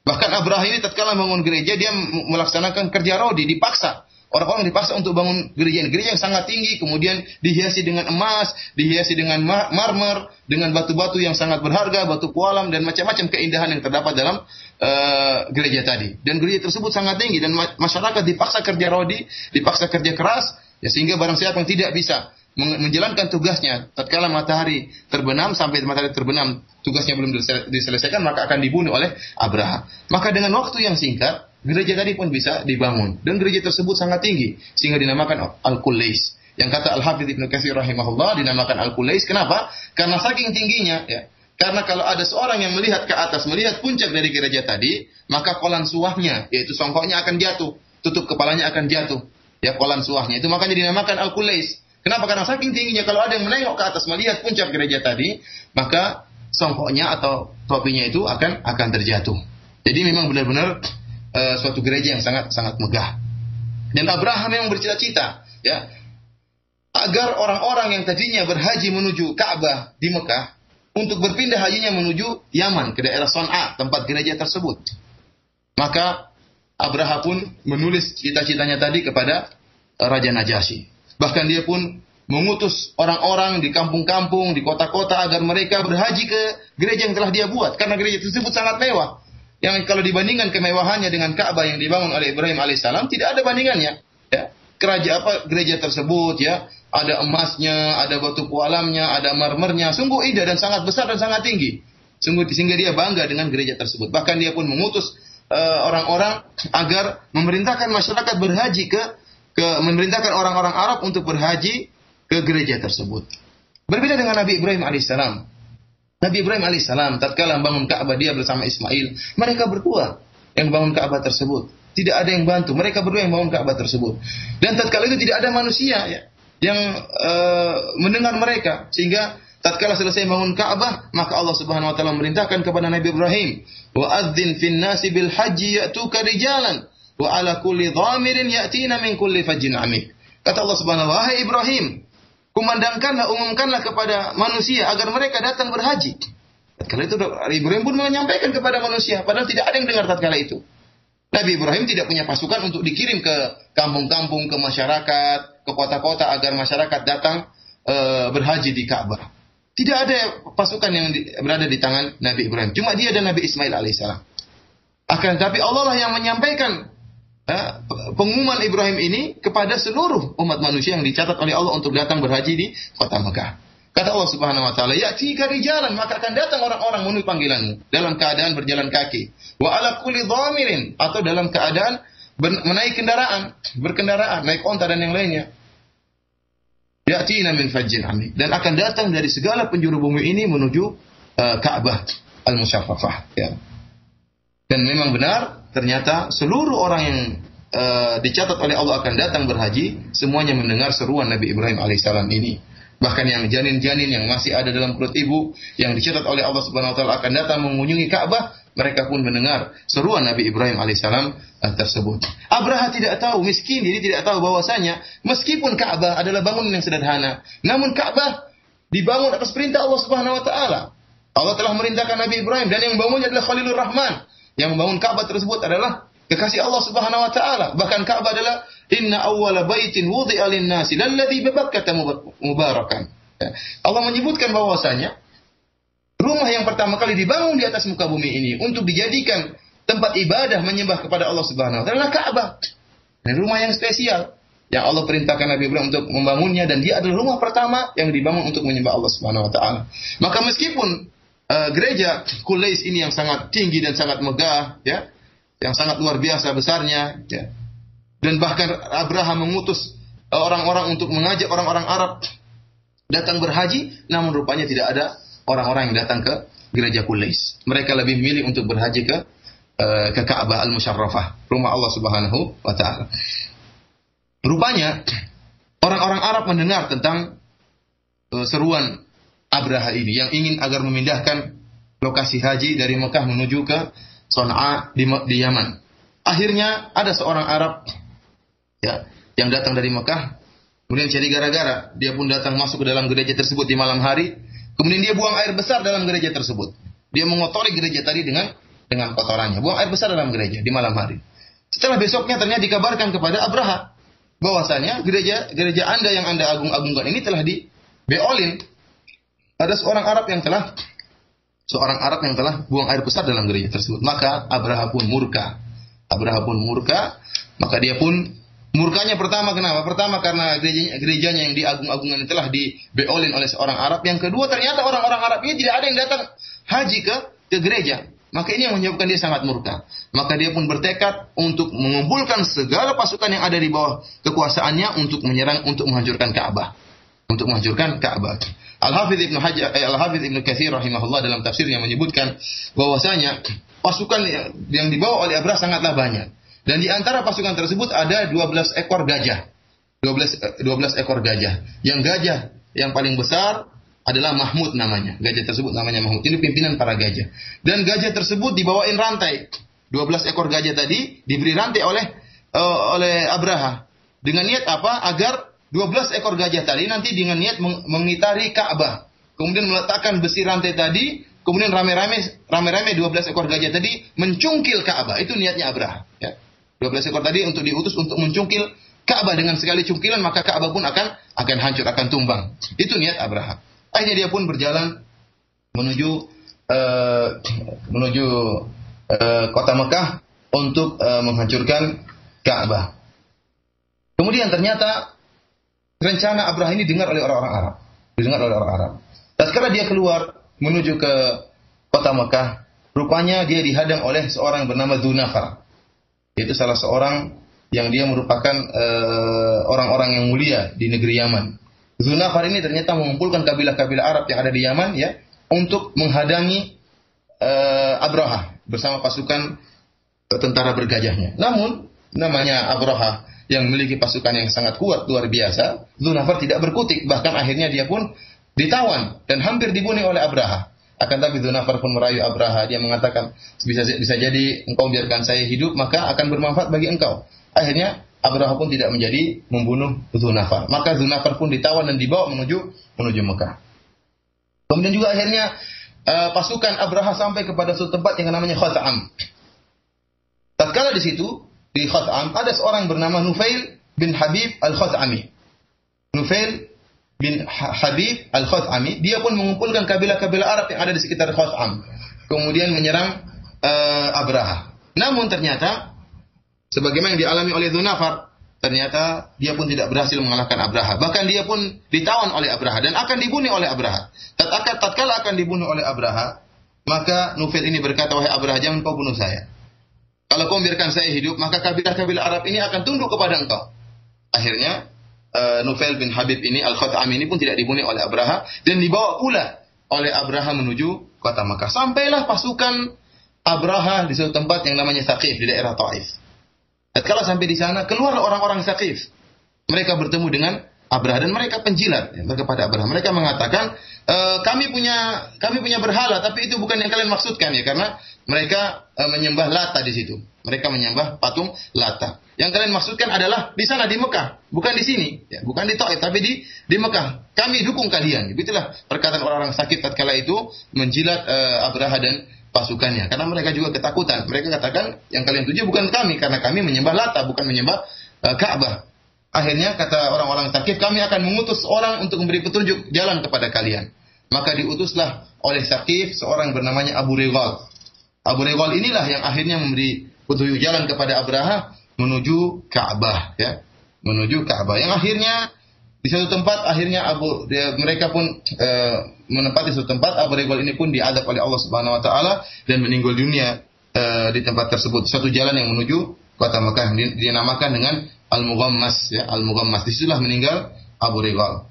Bahkan Abraha ini tatkala bangun gereja dia melaksanakan kerja rodi dipaksa. Orang-orang dipaksa untuk bangun gereja ini. Gereja yang sangat tinggi, kemudian dihiasi dengan emas, dihiasi dengan marmer, dengan batu-batu yang sangat berharga, batu kualam, dan macam-macam keindahan yang terdapat dalam uh, gereja tadi. Dan gereja tersebut sangat tinggi, dan masyarakat dipaksa kerja rodi, dipaksa kerja keras, ya sehingga barang siapa yang tidak bisa menjalankan tugasnya tatkala matahari terbenam sampai matahari terbenam tugasnya belum diselesaikan maka akan dibunuh oleh Abraha. Maka dengan waktu yang singkat gereja tadi pun bisa dibangun dan gereja tersebut sangat tinggi sehingga dinamakan Al-Qulais. Yang kata Al-Hafidz Ibnu Katsir rahimahullah dinamakan Al-Qulais kenapa? Karena saking tingginya ya. Karena kalau ada seorang yang melihat ke atas, melihat puncak dari gereja tadi, maka kolan suahnya, yaitu songkoknya akan jatuh, tutup kepalanya akan jatuh. Ya, kolan suahnya itu makanya dinamakan Al-Qulais. Kenapa? Karena saking tingginya kalau ada yang menengok ke atas melihat puncak gereja tadi, maka songkoknya atau topinya itu akan akan terjatuh. Jadi memang benar-benar uh, suatu gereja yang sangat sangat megah. Dan Abraham memang bercita-cita, ya, agar orang-orang yang tadinya berhaji menuju Ka'bah di Mekah untuk berpindah hajinya menuju Yaman ke daerah Son'a tempat gereja tersebut. Maka Abraham pun menulis cita-citanya tadi kepada Raja Najasyi. Bahkan dia pun mengutus orang-orang di kampung-kampung, di kota-kota agar mereka berhaji ke gereja yang telah dia buat. Karena gereja tersebut sangat mewah. Yang kalau dibandingkan kemewahannya dengan Ka'bah yang dibangun oleh Ibrahim alaihissalam, tidak ada bandingannya. Ya. Kerajaan apa gereja tersebut ya, ada emasnya, ada batu kualamnya, ada marmernya, sungguh indah dan sangat besar dan sangat tinggi. Sungguh sehingga dia bangga dengan gereja tersebut. Bahkan dia pun mengutus eh, orang-orang uh, agar memerintahkan masyarakat berhaji ke ke memerintahkan orang-orang Arab untuk berhaji ke gereja tersebut. Berbeda dengan Nabi Ibrahim alaihissalam. Nabi Ibrahim alaihissalam tatkala bangun Ka'bah dia bersama Ismail, mereka berdua yang bangun Ka'bah tersebut. Tidak ada yang bantu, mereka berdua yang bangun Ka'bah tersebut. Dan tatkala itu tidak ada manusia ya yang uh, mendengar mereka sehingga tatkala selesai bangun Ka'bah maka Allah Subhanahu wa taala memerintahkan kepada Nabi Ibrahim wa adzin fin nasi bil haji ya'tuka rijalan wa ala kulli dhamirin ya'tina min kulli fajjin amik. Kata Allah Subhanahu wa Wahai Ibrahim, kumandangkanlah, umumkanlah kepada manusia agar mereka datang berhaji. Tatkala itu Ibrahim pun menyampaikan kepada manusia, padahal tidak ada yang dengar tatkala itu. Nabi Ibrahim tidak punya pasukan untuk dikirim ke kampung-kampung, ke masyarakat, ke kota-kota agar masyarakat datang e, berhaji di Ka'bah. Tidak ada pasukan yang di, berada di tangan Nabi Ibrahim. Cuma dia dan Nabi Ismail alaihissalam. Akan tetapi Allah lah yang menyampaikan uh, pengumuman Ibrahim ini kepada seluruh umat manusia yang dicatat oleh Allah untuk datang berhaji di kota Mekah. Kata Allah Subhanahu wa taala, "Ya tiga jalan, maka akan datang orang-orang menuju panggilanmu dalam keadaan berjalan kaki. Wa ala kulli dhamirin atau dalam keadaan menaik kendaraan, berkendaraan, naik onta dan yang lainnya. Ya'tina min fajjin ami dan akan datang dari segala penjuru bumi ini menuju uh, Ka'bah al-Musyaffafah ya. Dan memang benar ternyata seluruh orang yang uh, dicatat oleh Allah akan datang berhaji semuanya mendengar seruan Nabi Ibrahim alaihissalam ini. Bahkan yang janin-janin yang masih ada dalam perut ibu yang dicatat oleh Allah Subhanahu wa taala akan datang mengunjungi Ka'bah, mereka pun mendengar seruan Nabi Ibrahim alaihissalam eh, tersebut. Abraha tidak tahu, miskin, jadi tidak tahu bahwasanya meskipun Ka'bah adalah bangunan yang sederhana, namun Ka'bah dibangun atas perintah Allah Subhanahu wa taala. Allah telah merintahkan Nabi Ibrahim dan yang membangunnya adalah Khalilur Rahman. Yang membangun Ka'bah tersebut adalah kekasih Allah Subhanahu wa taala. Bahkan Ka'bah adalah Inna awwala baitin wudi'a lin-nasi lalladzi bi mubarakan. Ya. Allah menyebutkan bahwasanya rumah yang pertama kali dibangun di atas muka bumi ini untuk dijadikan tempat ibadah menyembah kepada Allah Subhanahu wa taala adalah Ka'bah. Dan rumah yang spesial yang Allah perintahkan Nabi Ibrahim untuk membangunnya dan dia adalah rumah pertama yang dibangun untuk menyembah Allah Subhanahu wa taala. Maka meskipun uh, gereja Kulais ini yang sangat tinggi dan sangat megah ya, yang sangat luar biasa besarnya ya, dan bahkan Abraham mengutus eh, orang-orang untuk mengajak orang-orang Arab datang berhaji, namun rupanya tidak ada orang-orang yang datang ke gereja Qulais. Mereka lebih memilih untuk berhaji ke uh, ke Ka'bah Al-Musharrafah, rumah Allah Subhanahu wa taala. Rupanya orang-orang Arab mendengar tentang seruan Abraha ini yang ingin agar memindahkan lokasi haji dari Mekah menuju ke Son'a di, di Yaman. Akhirnya ada seorang Arab ya yang datang dari Mekah. Kemudian jadi gara-gara dia pun datang masuk ke dalam gereja tersebut di malam hari. Kemudian dia buang air besar dalam gereja tersebut. Dia mengotori gereja tadi dengan dengan kotorannya. Buang air besar dalam gereja di malam hari. Setelah besoknya ternyata dikabarkan kepada Abraha bahwasanya gereja gereja Anda yang Anda agung-agungkan ini telah di beolin ada seorang Arab yang telah seorang Arab yang telah buang air besar dalam gereja tersebut maka Abraha pun murka Abraha pun murka maka dia pun Murkanya pertama kenapa? Pertama karena gerejanya, gerejanya yang diagung-agungkan telah dibeolin oleh seorang Arab. Yang kedua ternyata orang-orang Arab ini tidak ada yang datang haji ke ke gereja. Maka ini yang menyebabkan dia sangat murka. Maka dia pun bertekad untuk mengumpulkan segala pasukan yang ada di bawah kekuasaannya untuk menyerang, untuk menghancurkan Ka'bah. Untuk menghancurkan Ka'bah. Al-Hafidh Ibnu Hajar, eh, Al-Hafidh Ibnu Katsir rahimahullah dalam tafsirnya menyebutkan bahwasanya pasukan yang dibawa oleh Abrah sangatlah banyak. Dan di antara pasukan tersebut ada 12 ekor gajah. 12 12 eh, ekor gajah. Yang gajah yang paling besar adalah Mahmud namanya. Gajah tersebut namanya Mahmud. Ini pimpinan para gajah. Dan gajah tersebut dibawain rantai. 12 ekor gajah tadi diberi rantai oleh uh, oleh Abraha. Dengan niat apa? Agar 12 ekor gajah tadi nanti dengan niat mengitari Ka'bah. Kemudian meletakkan besi rantai tadi, kemudian rame-rame rame-rame 12 ekor gajah tadi mencungkil Ka'bah. Itu niatnya Abraha, ya. 12 ekor tadi untuk diutus untuk mencungkil Ka'bah dengan sekali cungkilan maka Ka'bah pun akan akan hancur akan tumbang. Itu niat Abraham. Akhirnya dia pun berjalan menuju uh, menuju uh, kota Mekah untuk uh, menghancurkan Ka'bah. Kemudian ternyata rencana Abraham ini dengar oleh orang-orang Arab. Didengar oleh orang Arab. Dan sekarang dia keluar menuju ke kota Mekah. Rupanya dia dihadang oleh seorang bernama Dunafar yaitu salah seorang yang dia merupakan eh, orang-orang uh, yang mulia di negeri Yaman. Zunafar ini ternyata mengumpulkan kabilah-kabilah Arab yang ada di Yaman ya untuk menghadangi uh, Abraha bersama pasukan tentara bergajahnya. Namun namanya Abraha yang memiliki pasukan yang sangat kuat luar biasa, Zunafar tidak berkutik bahkan akhirnya dia pun ditawan dan hampir dibunuh oleh Abraha. Akan tapi Dzunafar pun merayu Abraha. Dia mengatakan bisa bisa jadi engkau biarkan saya hidup maka akan bermanfaat bagi engkau. Akhirnya Abraha pun tidak menjadi membunuh Dzunafar. Maka Dzunafar pun ditawan dan dibawa menuju menuju Mekah. Kemudian juga akhirnya uh, pasukan Abraha sampai kepada suatu tempat yang namanya Khat'am. Tatkala di situ di Khat'am ada seorang bernama Nufail bin Habib al-Khat'ami. Nufail bin Habib Al-Khatami, dia pun mengumpulkan kabilah-kabilah Arab yang ada di sekitar Khatam. Kemudian menyerang uh, Abraha. Namun ternyata sebagaimana yang dialami oleh Dzunafar, ternyata dia pun tidak berhasil mengalahkan Abraha. Bahkan dia pun ditawan oleh Abraha dan akan dibunuh oleh Abraha. Tatkala akan dibunuh oleh Abraha, maka Nufil ini berkata, "Wahai Abraha, jangan kau bunuh saya. Kalau kau biarkan saya hidup, maka kabilah-kabilah Arab ini akan tunduk kepada engkau." Akhirnya uh, Nufel bin Habib ini Al-Khatami ini pun tidak dibunuh oleh Abraha dan dibawa pula oleh Abraha menuju kota Makkah. Sampailah pasukan Abraha di suatu tempat yang namanya Saqif di daerah Taif. Tatkala sampai di sana, keluar orang-orang Saqif. Mereka bertemu dengan Abraha dan mereka penjilat ya, kepada Abraha. Mereka mengatakan, e, kami punya kami punya berhala, tapi itu bukan yang kalian maksudkan ya, karena mereka e, menyembah Lata di situ. Mereka menyembah patung Lata. Yang kalian maksudkan adalah di sana di Mekah, bukan di sini, ya, bukan di Taif, tapi di di Mekah. Kami dukung kalian. Itulah perkataan orang-orang sakit tatkala itu menjilat e, Abraha dan pasukannya, karena mereka juga ketakutan. Mereka katakan yang kalian tuju bukan kami, karena kami menyembah Lata, bukan menyembah e, Ka'bah. Akhirnya kata orang-orang Sakif, kami akan mengutus orang untuk memberi petunjuk jalan kepada kalian. Maka diutuslah oleh Sakif seorang bernamanya Abu Regal. Abu Regal inilah yang akhirnya memberi petunjuk jalan kepada Abraha menuju Ka'bah ya. Menuju Ka'bah. Yang akhirnya di satu tempat akhirnya Abu dia, mereka pun e, menempati satu tempat Abu Regal ini pun diadab oleh Allah Subhanahu wa taala dan meninggal dunia e, di tempat tersebut. Satu jalan yang menuju kota Mekah dinamakan dengan Al-Mughammas ya, Al-Mughammas. Di situlah meninggal Abu Rigal.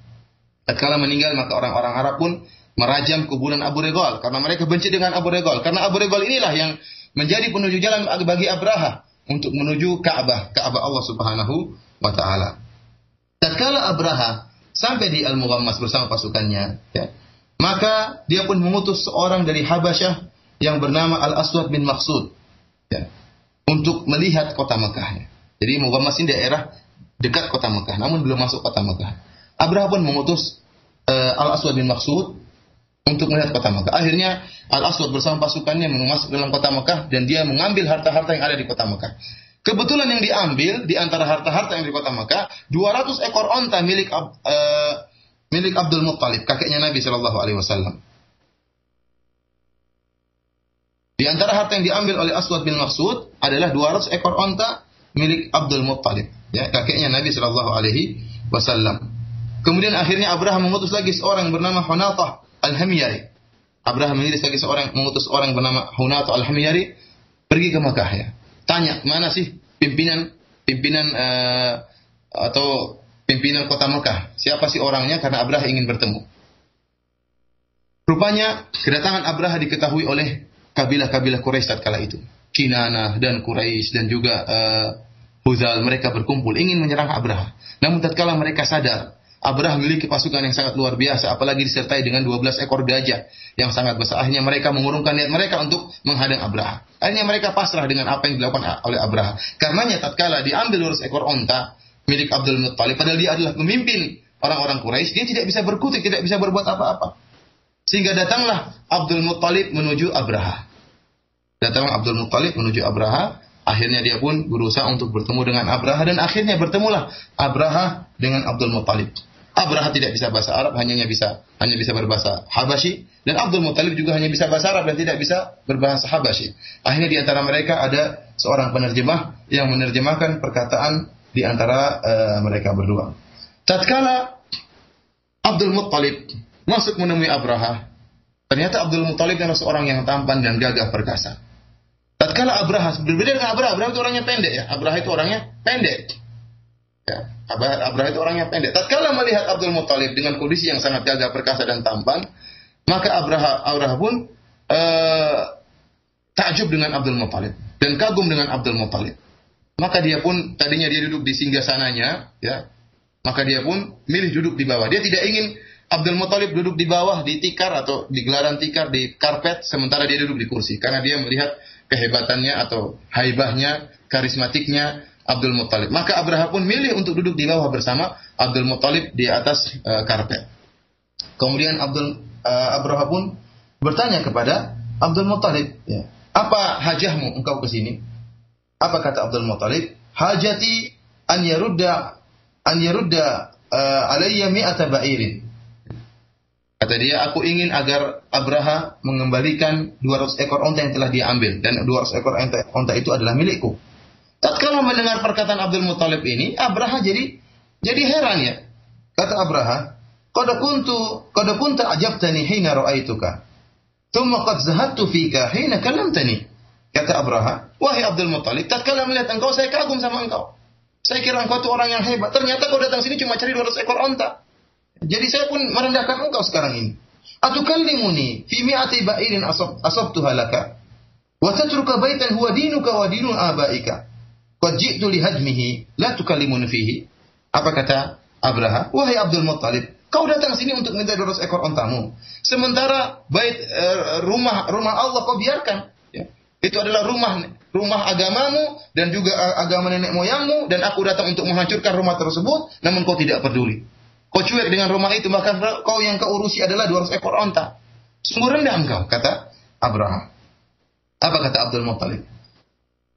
Tatkala meninggal maka orang-orang Arab pun merajam kuburan Abu Rigal karena mereka benci dengan Abu Rigal. Karena Abu Rigal inilah yang menjadi penuju jalan bagi Abraha untuk menuju Ka'bah, Ka'bah Allah Subhanahu wa taala. Tatkala Abraha sampai di Al-Mughammas bersama pasukannya, ya, maka dia pun mengutus seorang dari Habasyah yang bernama Al-Aswad bin Maksud ya, untuk melihat kota Mekah. Jadi Mughammas ini daerah dekat kota Mekah, namun belum masuk kota Mekah. Abraham pun mengutus uh, Al Aswad bin Maksud untuk melihat kota Mekah. Akhirnya Al Aswad bersama pasukannya masuk dalam kota Mekah dan dia mengambil harta-harta yang ada di kota Mekah. Kebetulan yang diambil di antara harta-harta yang di kota Mekah 200 ekor onta milik uh, milik Abdul Muttalib, kakeknya Nabi Shallallahu Alaihi Wasallam. Di antara harta yang diambil oleh Aswad bin Maksud adalah 200 ekor onta milik Abdul Muttalib, ya, kakeknya Nabi Shallallahu alaihi wasallam. Kemudian akhirnya Abraham mengutus lagi seorang bernama Hunatah Al-Hamyari. Abraham mengiris lagi seorang mengutus orang bernama Hunatah Al-Hamyari pergi ke Makkah ya. Tanya, mana sih pimpinan pimpinan uh, atau pimpinan kota Mekah? Siapa sih orangnya? Karena Abraham ingin bertemu. Rupanya kedatangan Abraham diketahui oleh kabilah-kabilah Quraisy kala itu. Kinana dan Quraisy dan juga uh, Huzal mereka berkumpul ingin menyerang Abraha. Namun tatkala mereka sadar Abraha memiliki pasukan yang sangat luar biasa, apalagi disertai dengan 12 ekor gajah yang sangat besar. Akhirnya mereka mengurungkan niat mereka untuk menghadang Abraha. Akhirnya mereka pasrah dengan apa yang dilakukan oleh Abraha. Karenanya tatkala diambil 12 ekor onta milik Abdul Muttalib, padahal dia adalah pemimpin orang-orang Quraisy, dia tidak bisa berkutik, tidak bisa berbuat apa-apa. Sehingga datanglah Abdul Muttalib menuju Abraha. Datanglah Abdul Muttalib menuju Abraha Akhirnya dia pun berusaha untuk bertemu dengan Abraha dan akhirnya bertemulah Abraha dengan Abdul Muttalib. Abraha tidak bisa bahasa Arab, hanya bisa hanya bisa berbahasa Habasyi dan Abdul Muttalib juga hanya bisa bahasa Arab dan tidak bisa berbahasa Habasyi. Akhirnya di antara mereka ada seorang penerjemah yang menerjemahkan perkataan di antara uh, mereka berdua. Tatkala Abdul Muttalib masuk menemui Abraha, ternyata Abdul Muttalib adalah seorang yang tampan dan gagah perkasa. Tatkala Abraha, berbeda dengan Abraha, Abraha itu orangnya pendek ya. Abraha itu orangnya pendek. Ya, Abraha itu orangnya pendek. Tatkala melihat Abdul Muthalib dengan kondisi yang sangat gagah perkasa dan tampan, maka Abraha, Abraha pun uh, takjub dengan Abdul Muthalib dan kagum dengan Abdul Muthalib. Maka dia pun tadinya dia duduk di singgah sananya, ya. Maka dia pun milih duduk di bawah. Dia tidak ingin Abdul Muthalib duduk di bawah di tikar atau di gelaran tikar di karpet sementara dia duduk di kursi karena dia melihat kehebatannya atau haibahnya, karismatiknya Abdul Muttalib. Maka Abraha pun milih untuk duduk di bawah bersama Abdul Muttalib di atas uh, karpet. Kemudian Abdul uh, Abraha pun bertanya kepada Abdul Muttalib, ya, apa hajahmu engkau ke sini? Apa kata Abdul Muttalib? Hajati an yarudda an yarudda uh, alayya mi'ata ba'irin. Kata dia, aku ingin agar Abraha mengembalikan 200 ekor onta yang telah dia ambil dan 200 ekor onta itu adalah milikku. Tatkala mendengar perkataan Abdul Muthalib ini, Abraha jadi jadi heran ya. Kata Abraha, "Qad kuntu qad kunta ajabtani hina ra'aituka. Thumma qad zahattu fika hina kallamtani." Kata Abraha, "Wahai Abdul Muthalib, tatkala melihat engkau saya kagum sama engkau. Saya kira engkau itu orang yang hebat. Ternyata kau datang sini cuma cari 200 ekor onta. Jadi saya pun merendahkan engkau sekarang ini. Atukallimuni fi mi'ati ba'irin asab asabtuha laka wa tatruka baitan huwa dinuka wa dinu abaika. Qad ji'tu li hadmihi, la tukallimuni fihi. Apa kata Abraha? Wahai Abdul Muttalib, kau datang sini untuk minta 200 ekor ontamu. Sementara bait uh, rumah rumah Allah kau biarkan. Ya. Itu adalah rumah rumah agamamu dan juga agama nenek moyangmu dan aku datang untuk menghancurkan rumah tersebut namun kau tidak peduli. Kau cuek dengan rumah itu maka kau yang kau urusi adalah 200 ekor onta. Sungguh rendah engkau kata Abraham. Apa kata Abdul Muttalib?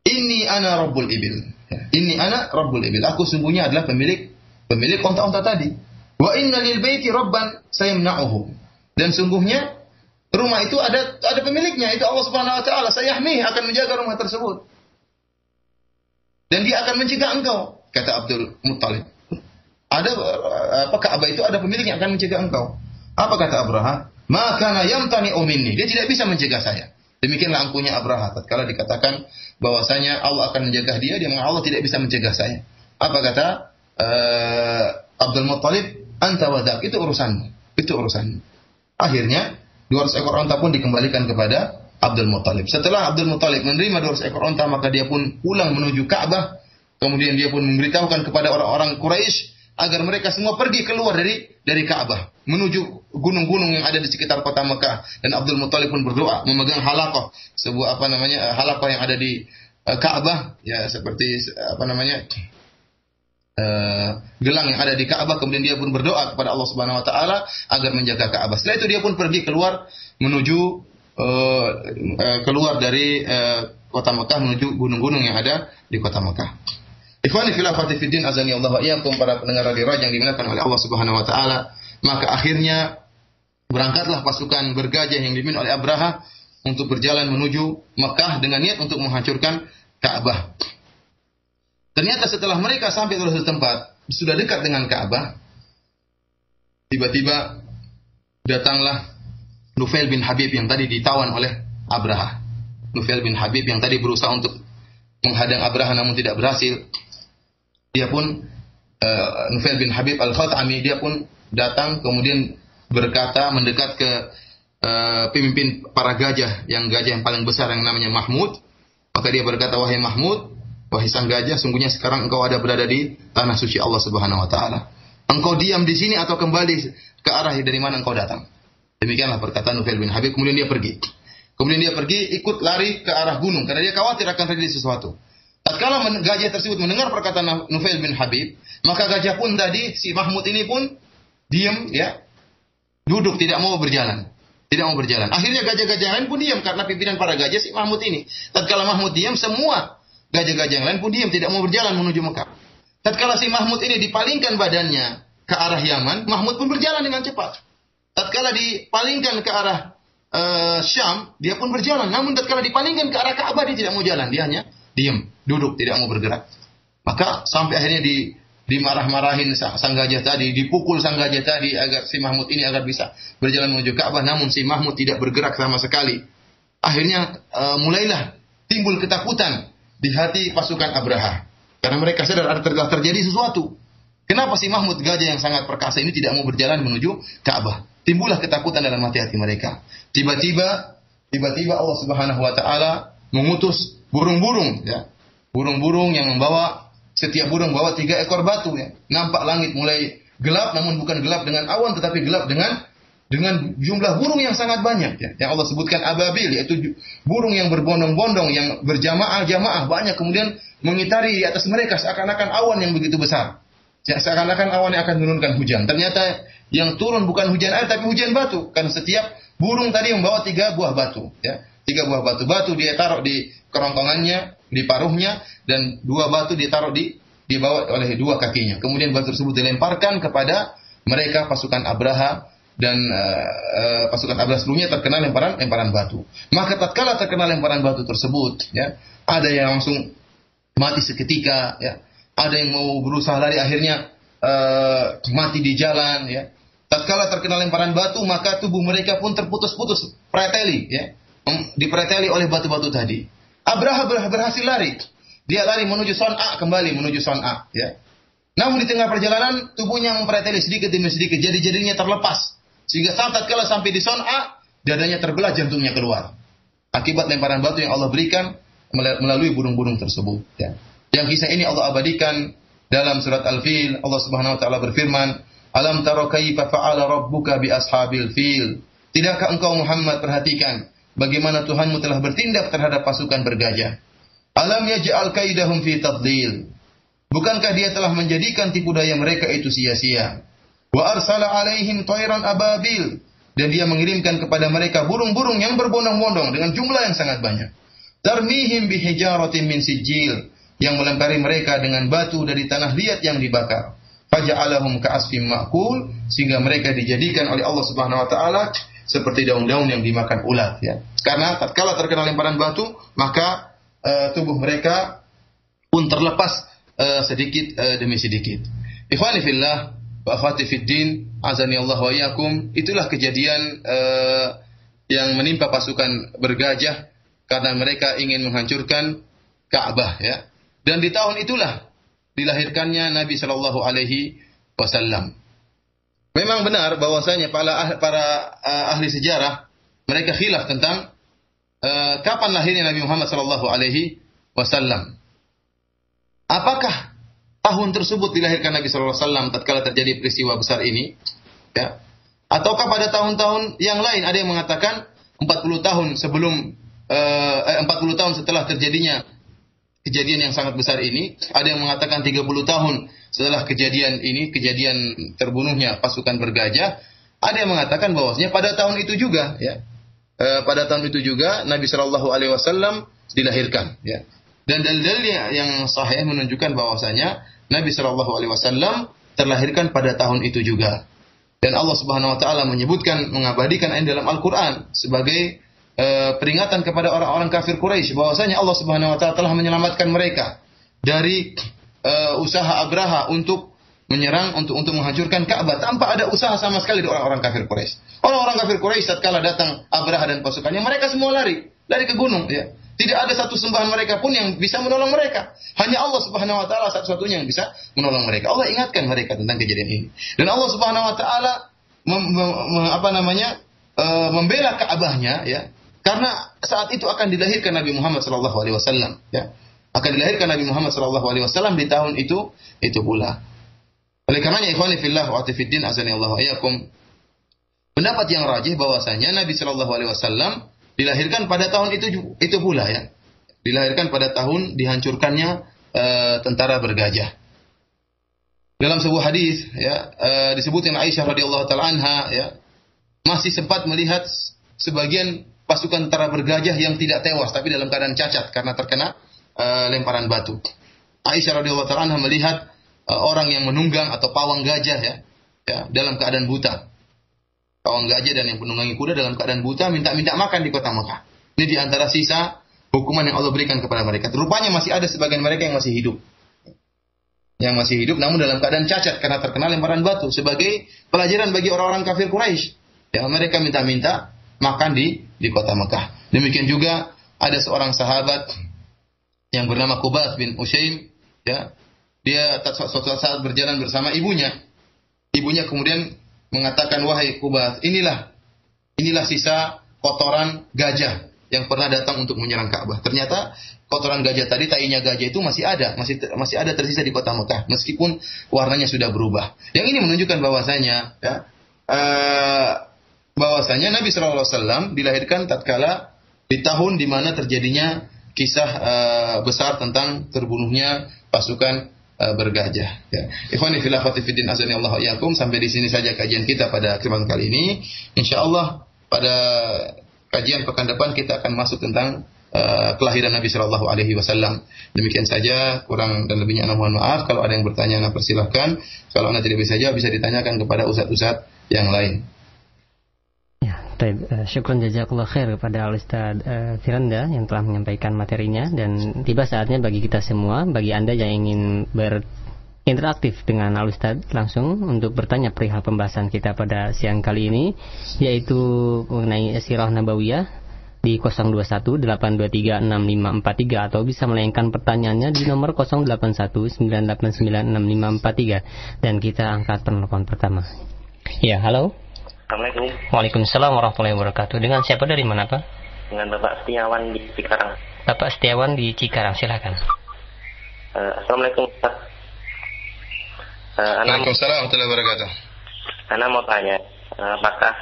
Ini ana Rabbul Ibil. Ya. Ini ana Rabbul Ibil. Aku sungguhnya adalah pemilik pemilik onta-onta tadi. Wa inna lil baiti rabban sayamna'uhu. Dan sungguhnya rumah itu ada ada pemiliknya, itu Allah Subhanahu wa taala. Sayahmi akan menjaga rumah tersebut. Dan dia akan mencegah engkau, kata Abdul Muttalib. Ada apa Ka'bah itu ada pemiliknya akan mencegah engkau. Apa kata Abraham? Maka yamtani minni. Dia tidak bisa mencegah saya. Demikianlah angkuhnya Abraha tatkala dikatakan bahwasanya Allah akan menjaga dia, dia mengatakan Allah tidak bisa mencegah saya. Apa kata uh, Abdul Muttalib? Anta wadak, itu urusanmu. Itu urusanmu. Akhirnya 200 ekor onta pun dikembalikan kepada Abdul Muttalib. Setelah Abdul Muttalib menerima 200 ekor onta, maka dia pun pulang menuju Ka'bah. Kemudian dia pun memberitahukan kepada orang-orang Quraisy agar mereka semua pergi keluar dari dari Ka'bah menuju gunung-gunung yang ada di sekitar kota Mekah dan Abdul Muthalib pun berdoa memegang halakoh sebuah apa namanya halakoh yang ada di uh, Ka'bah ya seperti apa namanya uh, gelang yang ada di Ka'bah kemudian dia pun berdoa kepada Allah Subhanahu wa taala agar menjaga Ka'bah. Setelah itu dia pun pergi keluar menuju uh, keluar dari uh, kota Mekah menuju gunung-gunung yang ada di kota Mekah. Ikhwani fil fiddin azani Allah wa iyyakum para pendengar radio Raja yang dimuliakan oleh Allah Subhanahu wa taala. Maka akhirnya berangkatlah pasukan bergajah yang dipimpin oleh Abraha untuk berjalan menuju Mekah dengan niat untuk menghancurkan Ka'bah. Ternyata setelah mereka sampai di tempat sudah dekat dengan Ka'bah, tiba-tiba datanglah Nufail bin Habib yang tadi ditawan oleh Abraha. Nufail bin Habib yang tadi berusaha untuk menghadang Abraha namun tidak berhasil dia pun uh, Nufail bin Habib Al-Khatami dia pun datang kemudian berkata mendekat ke uh, pemimpin para gajah yang gajah yang paling besar yang namanya Mahmud. Maka dia berkata wahai Mahmud wahai sang gajah sungguhnya sekarang engkau ada berada di tanah suci Allah Subhanahu wa taala. Engkau diam di sini atau kembali ke arah dari mana engkau datang? Demikianlah perkataan Nufail bin Habib. Kemudian dia pergi. Kemudian dia pergi ikut lari ke arah gunung karena dia khawatir akan terjadi sesuatu Tatkala gajah tersebut mendengar perkataan Nufail bin Habib, maka gajah pun tadi si Mahmud ini pun diam ya, duduk tidak mau berjalan, tidak mau berjalan. Akhirnya gajah-gajah lain pun diam karena pimpinan para gajah si Mahmud ini. Tatkala Mahmud diam, semua gajah-gajah lain pun diam tidak mau berjalan menuju Mekah. Tatkala si Mahmud ini dipalingkan badannya ke arah Yaman, Mahmud pun berjalan dengan cepat. Tatkala dipalingkan ke arah uh, Syam, dia pun berjalan. Namun tatkala dipalingkan ke arah Ka'bah dia tidak mau jalan, dia hanya diam duduk tidak mau bergerak. Maka sampai akhirnya di dimarah-marahin sang gajah tadi, dipukul sang gajah tadi agar si Mahmud ini agar bisa berjalan menuju Ka'bah, namun si Mahmud tidak bergerak sama sekali. Akhirnya uh, mulailah timbul ketakutan di hati pasukan Abraha. Karena mereka sadar ada telah terjadi sesuatu. Kenapa si Mahmud gajah yang sangat perkasa ini tidak mau berjalan menuju Ka'bah? Timbullah ketakutan dalam hati-hati mereka. Tiba-tiba, tiba-tiba Allah Subhanahu wa taala mengutus burung-burung ya burung-burung yang membawa setiap burung bawa tiga ekor batu ya. Nampak langit mulai gelap namun bukan gelap dengan awan tetapi gelap dengan dengan jumlah burung yang sangat banyak ya. Yang Allah sebutkan ababil yaitu burung yang berbondong-bondong yang berjamaah-jamaah banyak kemudian mengitari di atas mereka seakan-akan awan yang begitu besar. Ya, seakan-akan awan yang akan menurunkan hujan. Ternyata yang turun bukan hujan air tapi hujan batu. Karena setiap burung tadi membawa tiga buah batu. Ya. Tiga buah batu. Batu dia taruh di kerongkongannya, di paruhnya, dan dua batu ditaruh di dibawa oleh dua kakinya. Kemudian batu tersebut dilemparkan kepada mereka pasukan Abraha dan uh, uh, pasukan Abraha sebelumnya terkena lemparan lemparan batu. Maka tatkala terkena lemparan batu tersebut, ya, ada yang langsung mati seketika, ya. Ada yang mau berusaha lari akhirnya uh, mati di jalan, ya. Tatkala terkena lemparan batu, maka tubuh mereka pun terputus-putus, preteli, ya. Dipreteli oleh batu-batu tadi. Abraha berhasil lari. Dia lari menuju Son'a kembali menuju Son'a, ya. Namun di tengah perjalanan tubuhnya mempreteli sedikit demi sedikit, jadi jadinya terlepas. Sehingga saat tatkala sampai di Son'a, dadanya terbelah, jantungnya keluar. Akibat lemparan batu yang Allah berikan melalui burung-burung tersebut. Ya. Yang kisah ini Allah abadikan dalam surat Al-Fil. Allah Subhanahu wa taala berfirman, "Alam tara kaifa fa'ala rabbuka bi ashabil fil?" Tidakkah engkau Muhammad perhatikan bagaimana Tuhanmu telah bertindak terhadap pasukan bergajah? Alam yaj'al kaidahum fi tadlil. Bukankah dia telah menjadikan tipu daya mereka itu sia-sia? Wa arsala alaihim tayran ababil dan dia mengirimkan kepada mereka burung-burung yang berbondong-bondong dengan jumlah yang sangat banyak. Tarmihim bihijaratin min sijil yang melempari mereka dengan batu dari tanah liat yang dibakar. Faja'alahum ka'asfim ma'kul sehingga mereka dijadikan oleh Allah Subhanahu wa taala seperti daun-daun yang dimakan ulat ya. Karena tatkala terkena lemparan batu, maka uh, tubuh mereka pun terlepas uh, sedikit uh, demi sedikit. Ikhwani fillah wa akhwati fid din, azani Allah wa iyyakum, itulah kejadian uh, yang menimpa pasukan bergajah karena mereka ingin menghancurkan Ka'bah ya. Dan di tahun itulah dilahirkannya Nabi Shallallahu alaihi wasallam. Memang benar bahwasanya para para uh, ahli sejarah mereka khilaf tentang uh, kapan lahirnya Nabi Muhammad Shallallahu alaihi wasallam. Apakah tahun tersebut dilahirkan Nabi Shallallahu alaihi wasallam tatkala terjadi peristiwa besar ini? Ya. Ataukah pada tahun-tahun yang lain ada yang mengatakan 40 tahun sebelum eh, 40 tahun setelah terjadinya kejadian yang sangat besar ini, ada yang mengatakan 30 tahun setelah kejadian ini, kejadian terbunuhnya pasukan bergajah, ada yang mengatakan bahwasanya pada tahun itu juga, ya, e, pada tahun itu juga Nabi Shallallahu Alaihi Wasallam dilahirkan, ya. Dan dalil yang sahih menunjukkan bahwasanya Nabi Shallallahu Alaihi Wasallam terlahirkan pada tahun itu juga. Dan Allah Subhanahu Wa Taala menyebutkan mengabadikan ayat dalam Al Quran sebagai Eh, peringatan kepada orang-orang kafir Quraisy bahwasanya Allah Subhanahu wa taala telah menyelamatkan mereka dari uh, usaha Abraha untuk menyerang untuk untuk menghancurkan Ka'bah tanpa ada usaha sama sekali dari orang-orang kafir Quraisy. Orang-orang kafir Quraisy tatkala datang Abraha dan pasukannya mereka semua lari, lari ke gunung ya. Tidak ada satu sembahan mereka pun yang bisa menolong mereka. Hanya Allah Subhanahu wa taala satu-satunya yang bisa menolong mereka. Allah ingatkan mereka tentang kejadian ini. Dan Allah Subhanahu wa taala apa namanya? Uh, membela Ka'bahnya ya karena saat itu akan dilahirkan Nabi Muhammad sallallahu alaihi wasallam, ya. Akan dilahirkan Nabi Muhammad sallallahu alaihi wasallam di tahun itu itu pula. Oleh karenanya ikhwani fillah wa atifiddin azani Allah ayakum. Pendapat yang rajih bahwasanya Nabi sallallahu alaihi wasallam dilahirkan pada tahun itu itu pula ya. Dilahirkan pada tahun dihancurkannya uh, tentara bergajah. Dalam sebuah hadis ya uh, disebutkan Aisyah radhiyallahu taala anha ya masih sempat melihat sebagian pasukan tentara bergajah yang tidak tewas tapi dalam keadaan cacat karena terkena uh, lemparan batu. Aisyah radhiyallahu taala melihat uh, orang yang menunggang atau pawang gajah ya, ya dalam keadaan buta. Pawang gajah dan yang penunggangi kuda dalam keadaan buta minta-minta makan di kota Mekah. Ini di antara sisa hukuman yang Allah berikan kepada mereka. Rupanya masih ada sebagian mereka yang masih hidup. Yang masih hidup namun dalam keadaan cacat karena terkena lemparan batu sebagai pelajaran bagi orang-orang kafir Quraisy. Ya, mereka minta-minta makan di di kota Mekah. Demikian juga ada seorang sahabat yang bernama Kubat bin Ushaim ya. Dia suatu saat berjalan bersama ibunya. Ibunya kemudian mengatakan wahai Kubat, inilah inilah sisa kotoran gajah yang pernah datang untuk menyerang Ka'bah. Ternyata kotoran gajah tadi, tainya gajah itu masih ada, masih masih ada tersisa di kota Mekah, meskipun warnanya sudah berubah. Yang ini menunjukkan bahwasanya ya, uh, bahwasanya Nabi Shallallahu Alaihi Wasallam dilahirkan tatkala di tahun di mana terjadinya kisah uh, besar tentang terbunuhnya pasukan uh, bergajah. Ya. Ikhwani fillah fatifidin azani Allah yakum sampai di sini saja kajian kita pada kesempatan kali ini. Insya Allah pada kajian pekan depan kita akan masuk tentang uh, kelahiran Nabi Shallallahu Alaihi Wasallam. Demikian saja, kurang dan lebihnya anda mohon maaf. Kalau ada yang bertanya, anda persilahkan. Kalau anda tidak bisa jawab, bisa ditanyakan kepada ustadz-ustadz yang lain. Baik. Uh, syukur jazakallah khair kepada Al-Ustaz uh, Firanda yang telah menyampaikan materinya dan tiba saatnya bagi kita semua, bagi Anda yang ingin berinteraksi dengan Al-Ustaz langsung untuk bertanya perihal pembahasan kita pada siang kali ini yaitu mengenai sirah nabawiyah di 0218236543 atau bisa melayangkan pertanyaannya di nomor 0819896543 dan kita angkat penelpon pertama. Ya, halo. Assalamualaikum. Waalaikumsalam warahmatullahi wabarakatuh. Dengan siapa dari mana, Pak? Dengan Bapak Setiawan di Cikarang. Bapak Setiawan di Cikarang, silakan. Uh, Assalamualaikum, Pak. Uh, Waalaikumsalam warahmatullahi wabarakatuh. Anda mau tanya, uh, apakah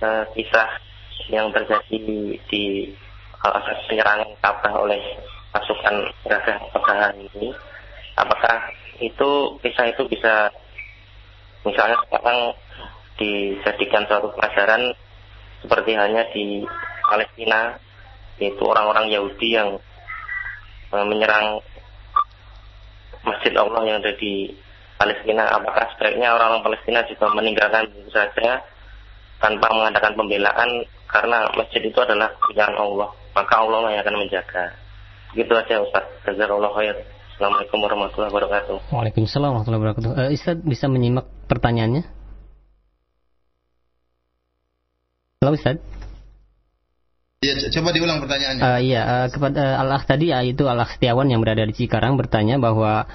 uh, kisah yang terjadi di uh, penyerangan Ka'bah oleh pasukan gagah pegangan ini, apakah itu kisah itu bisa misalnya sekarang dijadikan suatu pelajaran seperti halnya di Palestina yaitu orang-orang Yahudi yang uh, menyerang Masjid Allah yang ada di Palestina. Apakah sebaiknya orang-orang Palestina juga meninggalkan itu saja tanpa mengadakan pembelaan? Karena masjid itu adalah pilihan Allah maka Allah yang akan menjaga. Begitu aja Ustaz. Jazakallah khair. Assalamualaikum warahmatullahi wabarakatuh. Waalaikumsalam warahmatullahi wabarakatuh. Uh, Ustaz bisa menyimak pertanyaannya Halo Ustaz Ya, coba diulang pertanyaannya. Uh, iya, uh, kepada Allah tadi uh, itu Allah Setiawan yang berada di Cikarang bertanya bahwa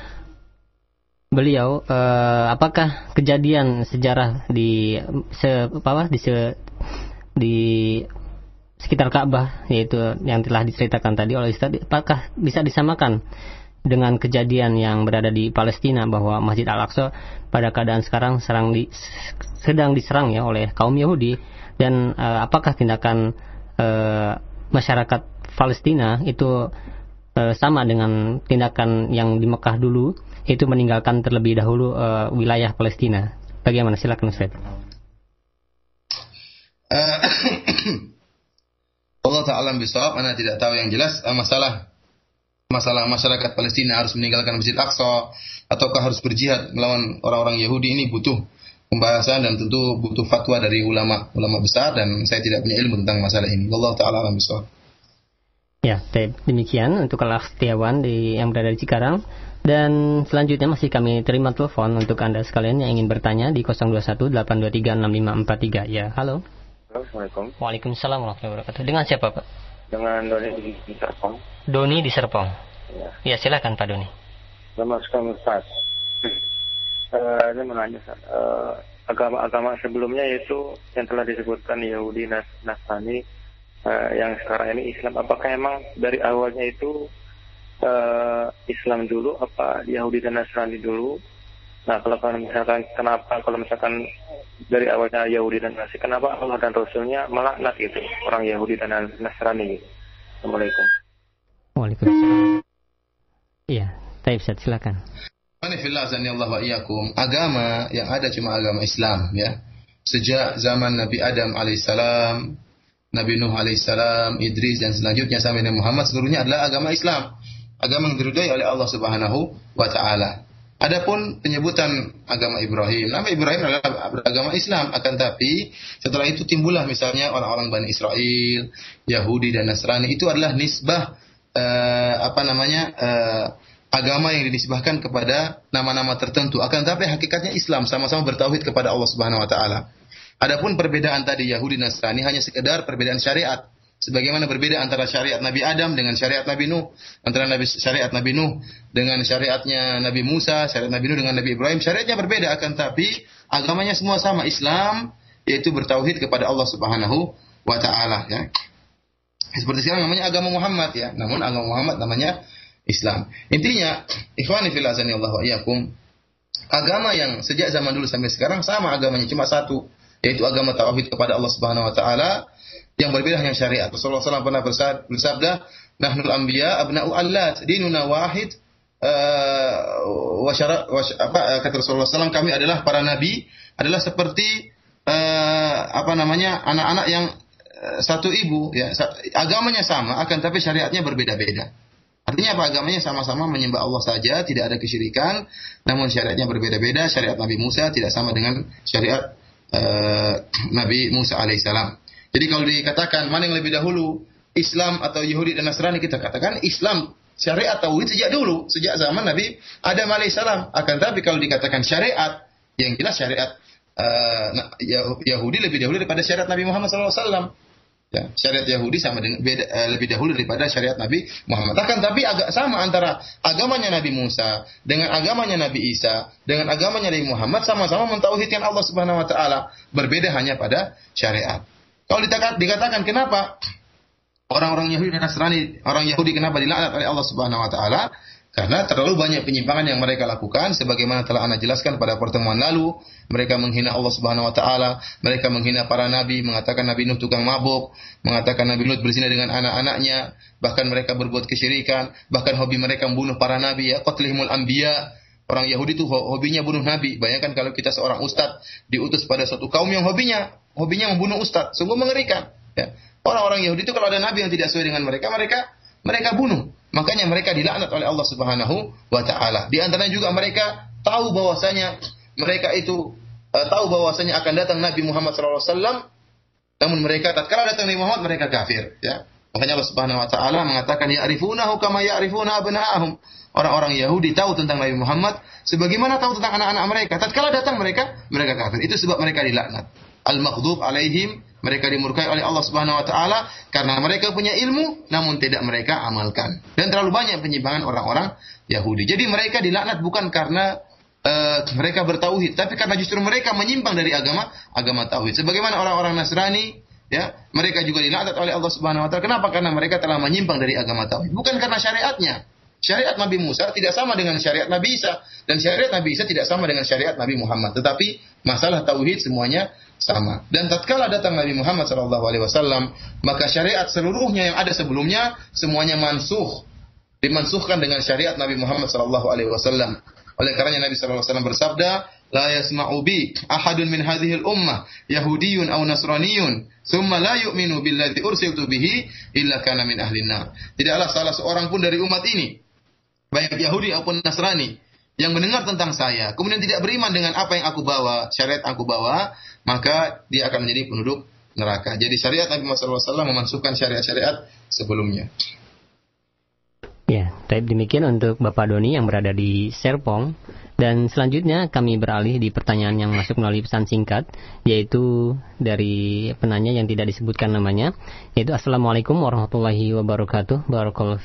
beliau uh, apakah kejadian sejarah di se, apa di se, di sekitar Ka'bah yaitu yang telah diceritakan tadi oleh Ustaz apakah bisa disamakan dengan kejadian yang berada di Palestina bahwa Masjid Al-Aqsa pada keadaan sekarang serang di, sedang diserang ya oleh kaum Yahudi dan uh, apakah tindakan uh, masyarakat Palestina itu uh, sama dengan tindakan yang di Mekah dulu itu meninggalkan terlebih dahulu uh, wilayah Palestina. Bagaimana silakan Ustaz? Allah Ta'ala bisawab, Anda tidak tahu yang jelas masalah masalah masyarakat Palestina harus meninggalkan Masjid Aqsa ataukah harus berjihad melawan orang-orang Yahudi ini butuh pembahasan dan tentu butuh fatwa dari ulama ulama besar dan saya tidak punya ilmu tentang masalah ini. Allah taala alam bisawab. Ya, demikian untuk kelas Setiawan di yang berada di Cikarang. Dan selanjutnya masih kami terima telepon untuk Anda sekalian yang ingin bertanya di 0218236543. Ya, halo. Assalamualaikum. Waalaikumsalam warahmatullahi wabarakatuh. Dengan siapa, Pak? Dengan Doni di, di Serpong. Doni di Serpong. Ya. Ya, silakan Pak Doni. Selamat sekali Ustaz. Uh, ini menanya Ustaz. Uh, agama-agama sebelumnya itu yang telah disebutkan Yahudi, Nas Nasrani, uh, yang sekarang ini Islam. Apakah emang dari awalnya itu uh, Islam dulu apa Yahudi dan Nasrani dulu nah kalau misalkan kenapa kalau misalkan dari awalnya Yahudi dan Nasrani kenapa Allah dan Rasulnya melaknat itu orang Yahudi dan Nasrani gitu Assalamualaikum Waalaikumsalam iya Taib silakan agama yang ada cuma agama Islam ya. Sejak zaman Nabi Adam alaihissalam Nabi Nuh alaihissalam Idris dan selanjutnya sampai Nabi Muhammad seluruhnya adalah agama Islam. Agama yang diridhai oleh Allah Subhanahu wa taala. Adapun penyebutan agama Ibrahim, nama Ibrahim adalah agama Islam, akan tapi setelah itu timbullah misalnya orang-orang Bani Israel, Yahudi dan Nasrani. Itu adalah nisbah uh, apa namanya uh, agama yang dinisbahkan kepada nama-nama tertentu. Akan tapi hakikatnya Islam sama-sama bertauhid kepada Allah Subhanahu wa taala. Adapun perbedaan tadi Yahudi Nasrani hanya sekedar perbedaan syariat. Sebagaimana berbeda antara syariat Nabi Adam dengan syariat Nabi Nuh, antara Nabi syariat Nabi Nuh dengan syariatnya Nabi Musa, syariat Nabi Nuh dengan Nabi Ibrahim, syariatnya berbeda akan tapi agamanya semua sama Islam yaitu bertauhid kepada Allah Subhanahu wa taala ya. Seperti sekarang namanya agama Muhammad ya, namun agama Muhammad namanya Islam. Intinya, ikhwani fil azani Allah wa iyyakum, agama yang sejak zaman dulu sampai sekarang sama agamanya cuma satu, yaitu agama tauhid kepada Allah Subhanahu wa taala yang berbeda hanya syariat. Rasulullah SAW pernah bersabda, "Nahnul anbiya abna'u allat, dinuna wahid." Uh, apa kata Rasulullah SAW kami adalah para nabi adalah seperti uh, apa namanya anak-anak yang eh, satu ibu ya agamanya sama akan tapi syariatnya berbeda-beda. Artinya apa agamanya sama-sama menyembah Allah saja, tidak ada kesyirikan, namun syariatnya berbeda-beda. Syariat Nabi Musa tidak sama dengan syariat uh, Nabi Musa alaihissalam. Jadi kalau dikatakan mana yang lebih dahulu, Islam atau Yahudi dan Nasrani kita katakan Islam syariat tauhid sejak dulu, sejak zaman Nabi Adam alaihissalam. Akan tapi kalau dikatakan syariat, yang jelas syariat uh, Yahudi lebih dahulu daripada syariat Nabi Muhammad SAW. Ya, syariat Yahudi sama dengan beda, uh, lebih dahulu daripada syariat Nabi Muhammad. Akan tapi agak sama antara agamanya Nabi Musa dengan agamanya Nabi Isa dengan agamanya Nabi Muhammad sama-sama mentauhidkan Allah Subhanahu wa taala. Berbeda hanya pada syariat. Kalau dikatakan kenapa orang-orang Yahudi dan Nasrani, orang Yahudi kenapa dilaknat oleh Allah Subhanahu wa taala? Karena terlalu banyak penyimpangan yang mereka lakukan sebagaimana telah Anda jelaskan pada pertemuan lalu, mereka menghina Allah Subhanahu wa taala, mereka menghina para nabi, mengatakan Nabi Nuh tukang mabuk, mengatakan Nabi Lut berzina dengan anak-anaknya, bahkan mereka berbuat kesyirikan, bahkan hobi mereka membunuh para nabi ya, qatlihimul anbiya. Orang Yahudi itu hobinya bunuh nabi. Bayangkan kalau kita seorang ustadz diutus pada suatu kaum yang hobinya hobinya membunuh ustadz, sungguh mengerikan. Ya. Orang-orang Yahudi itu kalau ada nabi yang tidak sesuai dengan mereka, mereka mereka bunuh. Makanya mereka dilaknat oleh Allah Subhanahu wa taala. Di antaranya juga mereka tahu bahwasanya mereka itu uh, tahu bahwasanya akan datang Nabi Muhammad SAW namun mereka tatkala datang Nabi Muhammad mereka kafir ya. Makanya Allah Subhanahu wa taala mengatakan ya'rifunahu kama ya'rifuna abna'ahum. Orang-orang Yahudi tahu tentang Nabi Muhammad sebagaimana tahu tentang anak-anak mereka. Tatkala datang mereka mereka kafir. Itu sebab mereka dilaknat. Al-maghdub alaihim mereka dimurkai oleh Allah Subhanahu wa taala karena mereka punya ilmu namun tidak mereka amalkan. Dan terlalu banyak penyimpangan orang-orang Yahudi. Jadi mereka dilaknat bukan karena uh, mereka bertauhid, tapi karena justru mereka menyimpang dari agama agama tauhid. Sebagaimana orang-orang Nasrani ya, mereka juga dilaknat oleh Allah Subhanahu wa taala. Kenapa? Karena mereka telah menyimpang dari agama tauhid, bukan karena syariatnya. Syariat Nabi Musa tidak sama dengan syariat Nabi Isa dan syariat Nabi Isa tidak sama dengan syariat Nabi Muhammad. Tetapi masalah tauhid semuanya sama. Dan tatkala datang Nabi Muhammad wasallam, maka syariat seluruhnya yang ada sebelumnya semuanya mansuh. Dimansuhkan dengan syariat Nabi Muhammad wasallam. Oleh karenanya Nabi wasallam bersabda, "La yasma'u bi ahadun min hadhihi al-ummah yahudiyyun aw nasraniyyun, thumma la yu'minu billadzi ursiltu bihi illa kana min ahli nar." Tidaklah salah seorang pun dari umat ini baik Yahudi maupun Nasrani yang mendengar tentang saya, kemudian tidak beriman dengan apa yang aku bawa, syariat aku bawa, maka dia akan menjadi penduduk neraka. Jadi syariat Nabi Muhammad SAW memasukkan syariat-syariat sebelumnya. Ya, baik demikian untuk Bapak Doni yang berada di Serpong. Dan selanjutnya kami beralih di pertanyaan yang masuk melalui pesan singkat, yaitu dari penanya yang tidak disebutkan namanya, yaitu Assalamualaikum warahmatullahi wabarakatuh, Barakallahu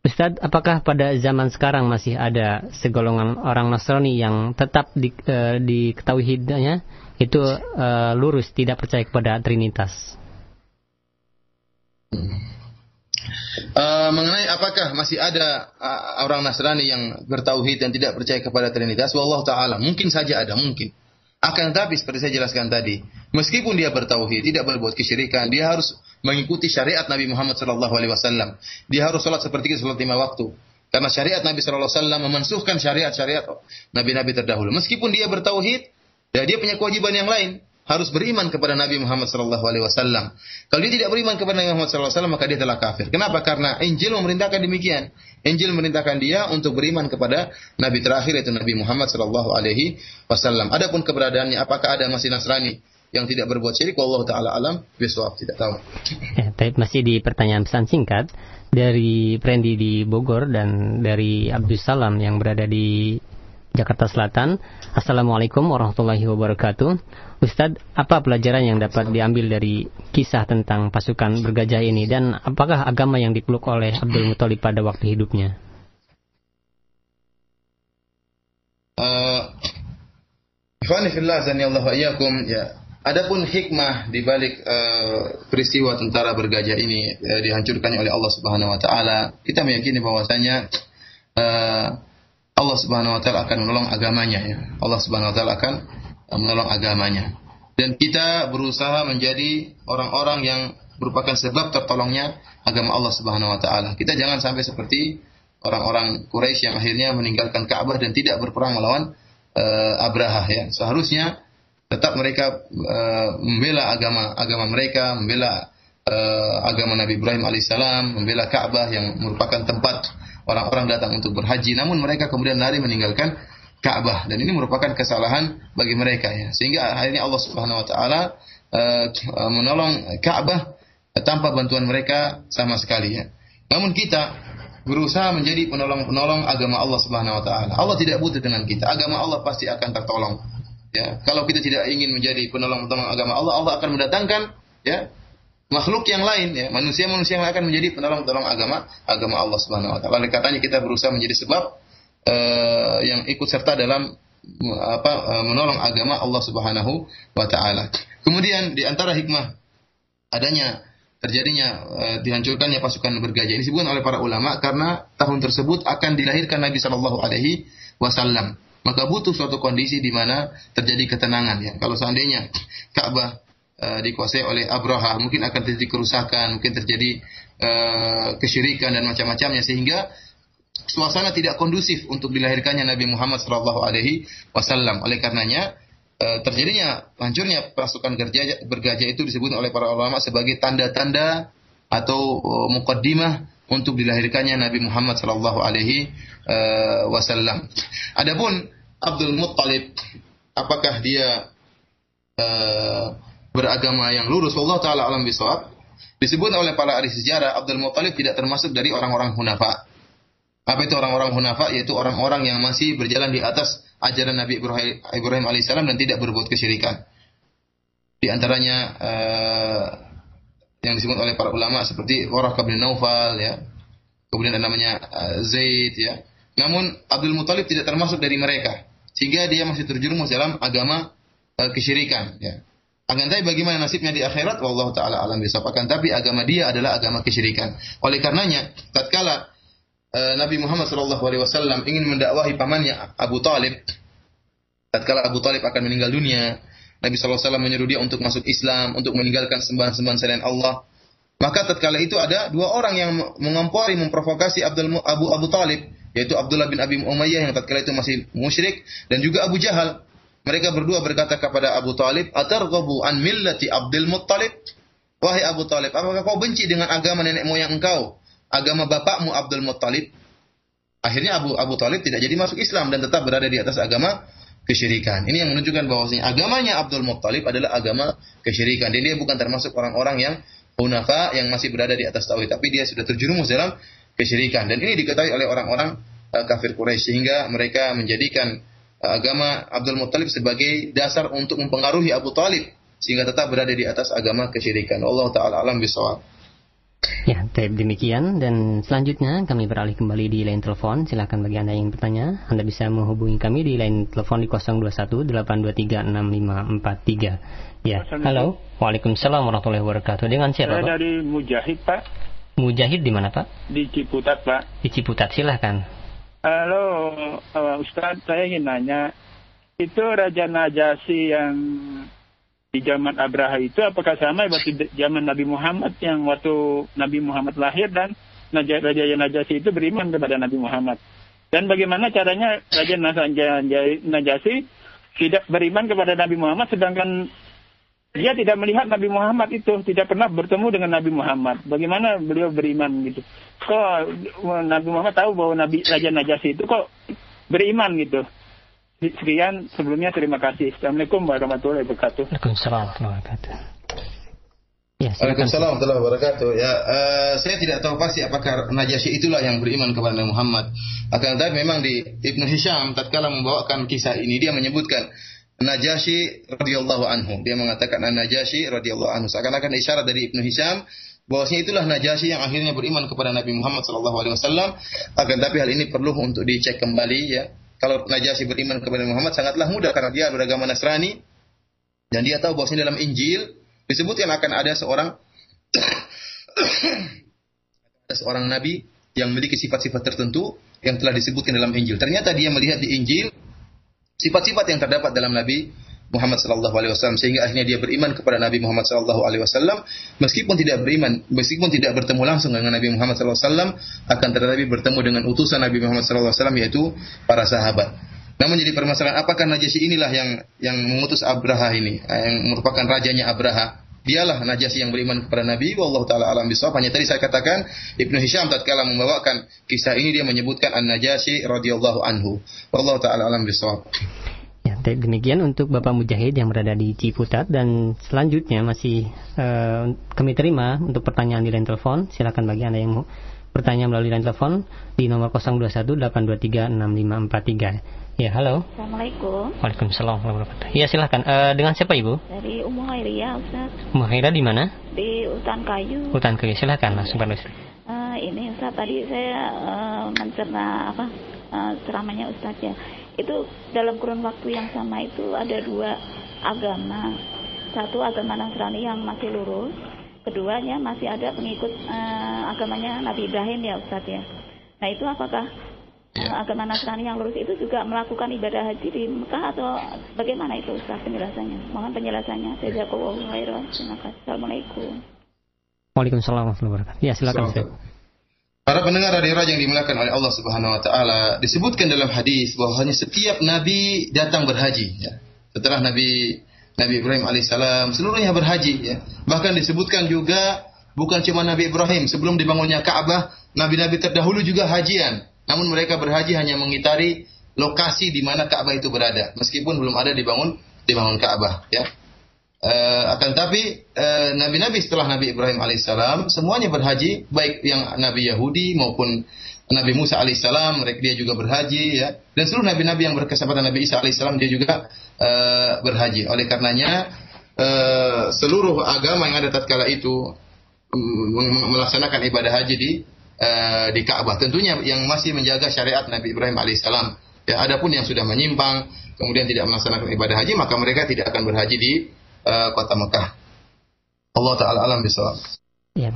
Ustadz, apakah pada zaman sekarang masih ada segolongan orang Nasrani yang tetap di, e, diketahui hidupnya itu e, lurus tidak percaya kepada Trinitas? Uh, mengenai apakah masih ada uh, orang Nasrani yang bertauhid dan tidak percaya kepada Trinitas, wallahu taala mungkin saja ada, mungkin. Akan tetapi seperti saya jelaskan tadi, meskipun dia bertauhid, tidak berbuat kesyirikan, dia harus mengikuti syariat Nabi Muhammad sallallahu alaihi wasallam. Dia harus salat seperti itu salat lima waktu. Karena syariat Nabi sallallahu alaihi wasallam memansuhkan syariat-syariat nabi-nabi terdahulu. Meskipun dia bertauhid, ya dia punya kewajiban yang lain harus beriman kepada Nabi Muhammad sallallahu alaihi wasallam. Kalau dia tidak beriman kepada Nabi Muhammad sallallahu alaihi wasallam maka dia telah kafir. Kenapa? Karena Injil memerintahkan demikian. Injil memerintahkan dia untuk beriman kepada nabi terakhir yaitu Nabi Muhammad sallallahu alaihi wasallam. Adapun keberadaannya apakah ada masih Nasrani yang tidak berbuat syirik Allah taala alam bisawab tidak tahu. Ya, tapi masih di pertanyaan pesan singkat dari Prendi di Bogor dan dari Abdul Salam yang berada di Jakarta Selatan. Assalamualaikum warahmatullahi wabarakatuh. Ustadz, apa pelajaran yang dapat diambil dari kisah tentang pasukan bergajah ini dan apakah agama yang dipeluk oleh Abdul Muthalib pada waktu hidupnya? Uh, ya. Adapun hikmah di balik uh, peristiwa tentara bergajah ini uh, dihancurkannya oleh Allah Subhanahu wa taala, kita meyakini bahwasanya uh, Allah Subhanahu wa taala akan menolong agamanya ya. Allah Subhanahu wa taala akan menolong agamanya. Dan kita berusaha menjadi orang-orang yang merupakan sebab tertolongnya agama Allah Subhanahu wa taala. Kita jangan sampai seperti orang-orang Quraisy yang akhirnya meninggalkan Ka'bah dan tidak berperang melawan uh, Abraha ya. Seharusnya tetap mereka uh, membela agama agama mereka, membela uh, agama Nabi Ibrahim alaihissalam, membela Ka'bah yang merupakan tempat orang-orang datang untuk berhaji. Namun mereka kemudian lari meninggalkan Ka'bah dan ini merupakan kesalahan bagi mereka ya. Sehingga akhirnya Allah Subhanahu wa taala uh, menolong Ka'bah tanpa bantuan mereka sama sekali ya. Namun kita berusaha menjadi penolong-penolong agama Allah Subhanahu wa taala. Allah tidak butuh dengan kita. Agama Allah pasti akan tertolong. Ya, kalau kita tidak ingin menjadi penolong-penolong agama Allah, Allah akan mendatangkan ya makhluk yang lain ya, manusia-manusia yang akan menjadi penolong-penolong agama agama Allah Subhanahu wa taala. Katanya kita berusaha menjadi sebab uh, yang ikut serta dalam apa uh, menolong agama Allah Subhanahu wa taala. Kemudian di antara hikmah adanya terjadinya uh, dihancurkannya pasukan bergajah ini disebutkan oleh para ulama karena tahun tersebut akan dilahirkan Nabi Shallallahu alaihi wasallam maka butuh suatu kondisi di mana terjadi ketenangan ya. Kalau seandainya Ka'bah e, dikuasai oleh Abraha, mungkin akan terjadi kerusakan, mungkin terjadi e, kesyirikan dan macam-macamnya sehingga suasana tidak kondusif untuk dilahirkannya Nabi Muhammad SAW. Alaihi Wasallam. Oleh karenanya e, terjadinya hancurnya pasukan bergajah, bergajah itu disebut oleh para ulama sebagai tanda-tanda atau e, mukaddimah untuk dilahirkannya Nabi Muhammad sallallahu alaihi uh, wasallam. Adapun Abdul Muttalib apakah dia uh, beragama yang lurus Allah taala alam bisawab? Disebut oleh para ahli sejarah Abdul Muttalib tidak termasuk dari orang-orang hunafa. Apa itu orang-orang hunafa? Yaitu orang-orang yang masih berjalan di atas ajaran Nabi Ibrahim, alaihissalam dan tidak berbuat kesyirikan. Di antaranya uh, yang disebut oleh para ulama seperti Waraqah bin Naufal ya. Kemudian ada namanya uh, Zaid ya. Namun Abdul Muthalib tidak termasuk dari mereka sehingga dia masih terjerumus dalam agama uh, kesyirikan ya. Akan tapi bagaimana nasibnya di akhirat wallahu taala alam bisawab. Akan tapi agama dia adalah agama kesyirikan. Oleh karenanya tatkala uh, Nabi Muhammad sallallahu alaihi wasallam ingin mendakwahi pamannya Abu Talib tatkala Abu Talib akan meninggal dunia Nabi SAW menyuruh dia untuk masuk Islam, untuk meninggalkan sembahan-sembahan selain Allah. Maka tatkala itu ada dua orang yang mengompori, memprovokasi Abdul Abu Abu Talib, yaitu Abdullah bin Abi Umayyah yang tatkala itu masih musyrik dan juga Abu Jahal. Mereka berdua berkata kepada Abu Talib, "Atarghabu an millati Abdul Muttalib?" Wahai Abu Talib, apakah kau benci dengan agama nenek moyang engkau, agama bapakmu Abdul Muttalib? Akhirnya Abu Abu Talib tidak jadi masuk Islam dan tetap berada di atas agama kesyirikan. Ini yang menunjukkan bahwasanya agamanya Abdul Muttalib adalah agama kesyirikan. Dan dia bukan termasuk orang-orang yang hunafa yang masih berada di atas tauhid, tapi dia sudah terjerumus dalam kesyirikan. Dan ini diketahui oleh orang-orang uh, kafir Quraisy sehingga mereka menjadikan uh, agama Abdul Muttalib sebagai dasar untuk mempengaruhi Abu Talib sehingga tetap berada di atas agama kesyirikan. Allah taala alam bisawab. Ya, tape demikian dan selanjutnya kami beralih kembali di line telepon. Silakan bagi Anda yang bertanya, Anda bisa menghubungi kami di line telepon di 021 823 6543. Ya, halo. Waalaikumsalam warahmatullahi wabarakatuh. Dengan siapa, Saya Pak? dari Mujahid, Pak. Mujahid di mana, Pak? Di Ciputat, Pak. Di Ciputat, silahkan. Halo, uh, Ustaz, saya ingin nanya, itu Raja Najasi yang di zaman Abraha itu apakah sama waktu zaman Nabi Muhammad yang waktu Nabi Muhammad lahir dan Raja Najasi itu beriman kepada Nabi Muhammad. Dan bagaimana caranya Raja Najasi tidak beriman kepada Nabi Muhammad sedangkan dia tidak melihat Nabi Muhammad itu, tidak pernah bertemu dengan Nabi Muhammad. Bagaimana beliau beriman gitu? Kok Nabi Muhammad tahu bahwa Nabi Raja Najasi itu kok beriman gitu? Sekian sebelumnya terima kasih. Assalamualaikum warahmatullahi wabarakatuh. Waalaikumsalam warahmatullahi wabarakatuh. Ya, Waalaikumsalam warahmatullahi wabarakatuh. Ya, uh, saya tidak tahu pasti apakah Najasyi itulah yang beriman kepada Nabi Muhammad. Akan tetapi memang di Ibnu Hisham tatkala membawakan kisah ini dia menyebutkan Najasyi radhiyallahu anhu. Dia mengatakan Najasyi radhiyallahu anhu. Seakan-akan isyarat dari Ibnu Hisham bahwasanya itulah Najasyi yang akhirnya beriman kepada Nabi Muhammad sallallahu alaihi wasallam. Akan tapi hal ini perlu untuk dicek kembali ya kalau Najasyi beriman kepada Muhammad sangatlah mudah karena dia beragama Nasrani dan dia tahu bahwa dalam Injil disebutkan akan ada seorang ada seorang nabi yang memiliki sifat-sifat tertentu yang telah disebutkan dalam Injil. Ternyata dia melihat di Injil sifat-sifat yang terdapat dalam Nabi Muhammad sallallahu alaihi wasallam sehingga akhirnya dia beriman kepada Nabi Muhammad sallallahu alaihi wasallam meskipun tidak beriman meskipun tidak bertemu langsung dengan Nabi Muhammad sallallahu alaihi wasallam akan tetapi bertemu dengan utusan Nabi Muhammad sallallahu alaihi wasallam yaitu para sahabat. Namun jadi permasalahan apakah Najasyi inilah yang yang mengutus Abraha ini, eh, yang merupakan rajanya Abraha? Dialah Najasyi yang beriman kepada Nabi. Wallahu taala alam bisawab. Hanya tadi saya katakan Ibnu Hisham tatkala membawakan kisah ini dia menyebutkan An-Najasyi radhiyallahu anhu. Wallahu taala alam bisawab. Demikian untuk Bapak Mujahid yang berada di Ciputat dan selanjutnya masih uh, kami terima untuk pertanyaan di line telepon. Silakan bagi Anda yang mau bertanya melalui line telepon di nomor 0218236543. Ya, halo. Assalamualaikum. Waalaikumsalam warahmatullahi Ya, silahkan. Uh, dengan siapa Ibu? Dari Ummu Hairia, Ustaz. Ummu Hairia di mana? Di Hutan Kayu. Hutan Kayu, silahkan langsung Pak Uh, ini Ustaz, tadi saya uh, mencerna apa uh, ceramahnya Ustaz ya. Itu dalam kurun waktu yang sama itu ada dua agama. Satu agama Nasrani yang masih lurus, keduanya masih ada pengikut uh, agamanya Nabi Ibrahim ya Ustaz ya. Nah itu apakah ya. agama Nasrani yang lurus itu juga melakukan ibadah haji di Mekah atau bagaimana itu Ustaz penjelasannya? Mohon penjelasannya. Jazakallahu khairan. Terima kasih. Assalamualaikum. Waalaikumsalam warahmatullahi wabarakatuh. Ya, silakan Ustaz. Para pendengar radio Raja yang dimuliakan oleh Allah Subhanahu wa taala, disebutkan dalam hadis bahwasanya setiap nabi datang berhaji ya. Setelah Nabi Nabi Ibrahim alaihissalam seluruhnya berhaji ya. Bahkan disebutkan juga bukan cuma Nabi Ibrahim sebelum dibangunnya Ka'bah, nabi-nabi terdahulu juga hajian. Namun mereka berhaji hanya mengitari lokasi di mana Ka'bah itu berada, meskipun belum ada dibangun dibangun Ka'bah, ya. Uh, akan tapi uh, nabi-nabi setelah Nabi Ibrahim alaihissalam semuanya berhaji, baik yang Nabi Yahudi maupun Nabi Musa alaihissalam, mereka dia juga berhaji, ya. Dan seluruh nabi-nabi yang berkesempatan Nabi Isa alaihissalam dia juga uh, berhaji. Oleh karenanya uh, seluruh agama yang ada tatkala itu melaksanakan ibadah haji di uh, di Ka'bah. Tentunya yang masih menjaga syariat Nabi Ibrahim alaihissalam. Ya, adapun yang sudah menyimpang kemudian tidak melaksanakan ibadah haji maka mereka tidak akan berhaji di uh, kota Mekah. Allah taala alam bisawab. Ya,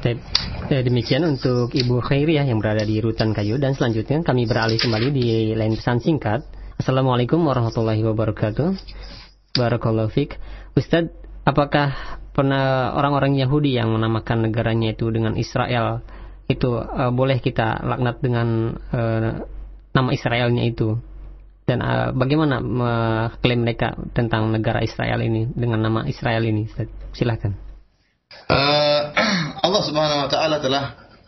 ya, demikian untuk Ibu Khairiyah yang berada di Rutan Kayu dan selanjutnya kami beralih kembali di lain pesan singkat. Assalamualaikum warahmatullahi wabarakatuh. Barakallahu fiq. Ustadz, apakah pernah orang-orang Yahudi yang menamakan negaranya itu dengan Israel itu uh, boleh kita laknat dengan uh, nama Israelnya itu dan uh, bagaimana mengklaim mereka tentang negara Israel ini dengan nama Israel ini silahkan uh, Allah Subhanahu Wa Taala telah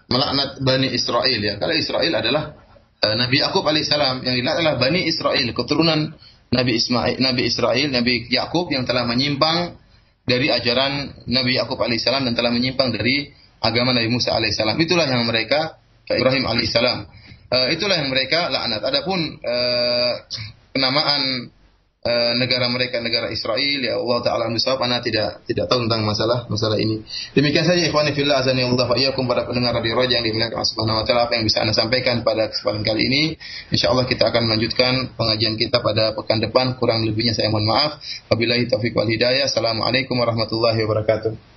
melaknat Bani Israel ya kalau Israel adalah uh, Nabi Yakub alaihissalam yang dilaknat adalah Bani Israel keturunan Nabi Ismail Nabi Israel Nabi Yakub yang telah menyimpang dari ajaran Nabi Yakub alaihissalam dan telah menyimpang dari agama Nabi Musa alaihissalam. Itulah yang mereka Ibrahim alaihissalam. Uh, itulah yang mereka laknat. Adapun uh, penamaan uh, negara mereka negara Israel ya Allah taala misawab ana tidak tidak tahu tentang masalah masalah ini. Demikian saja ikhwani fillah azani Allah wa iyyakum para pendengar radio Raja yang dimuliakan Allah Subhanahu wa taala apa yang bisa Anda sampaikan pada kesempatan kali ini. Insyaallah kita akan melanjutkan pengajian kita pada pekan depan. Kurang lebihnya saya mohon maaf. Wabillahi taufik wal hidayah. Assalamualaikum warahmatullahi wabarakatuh.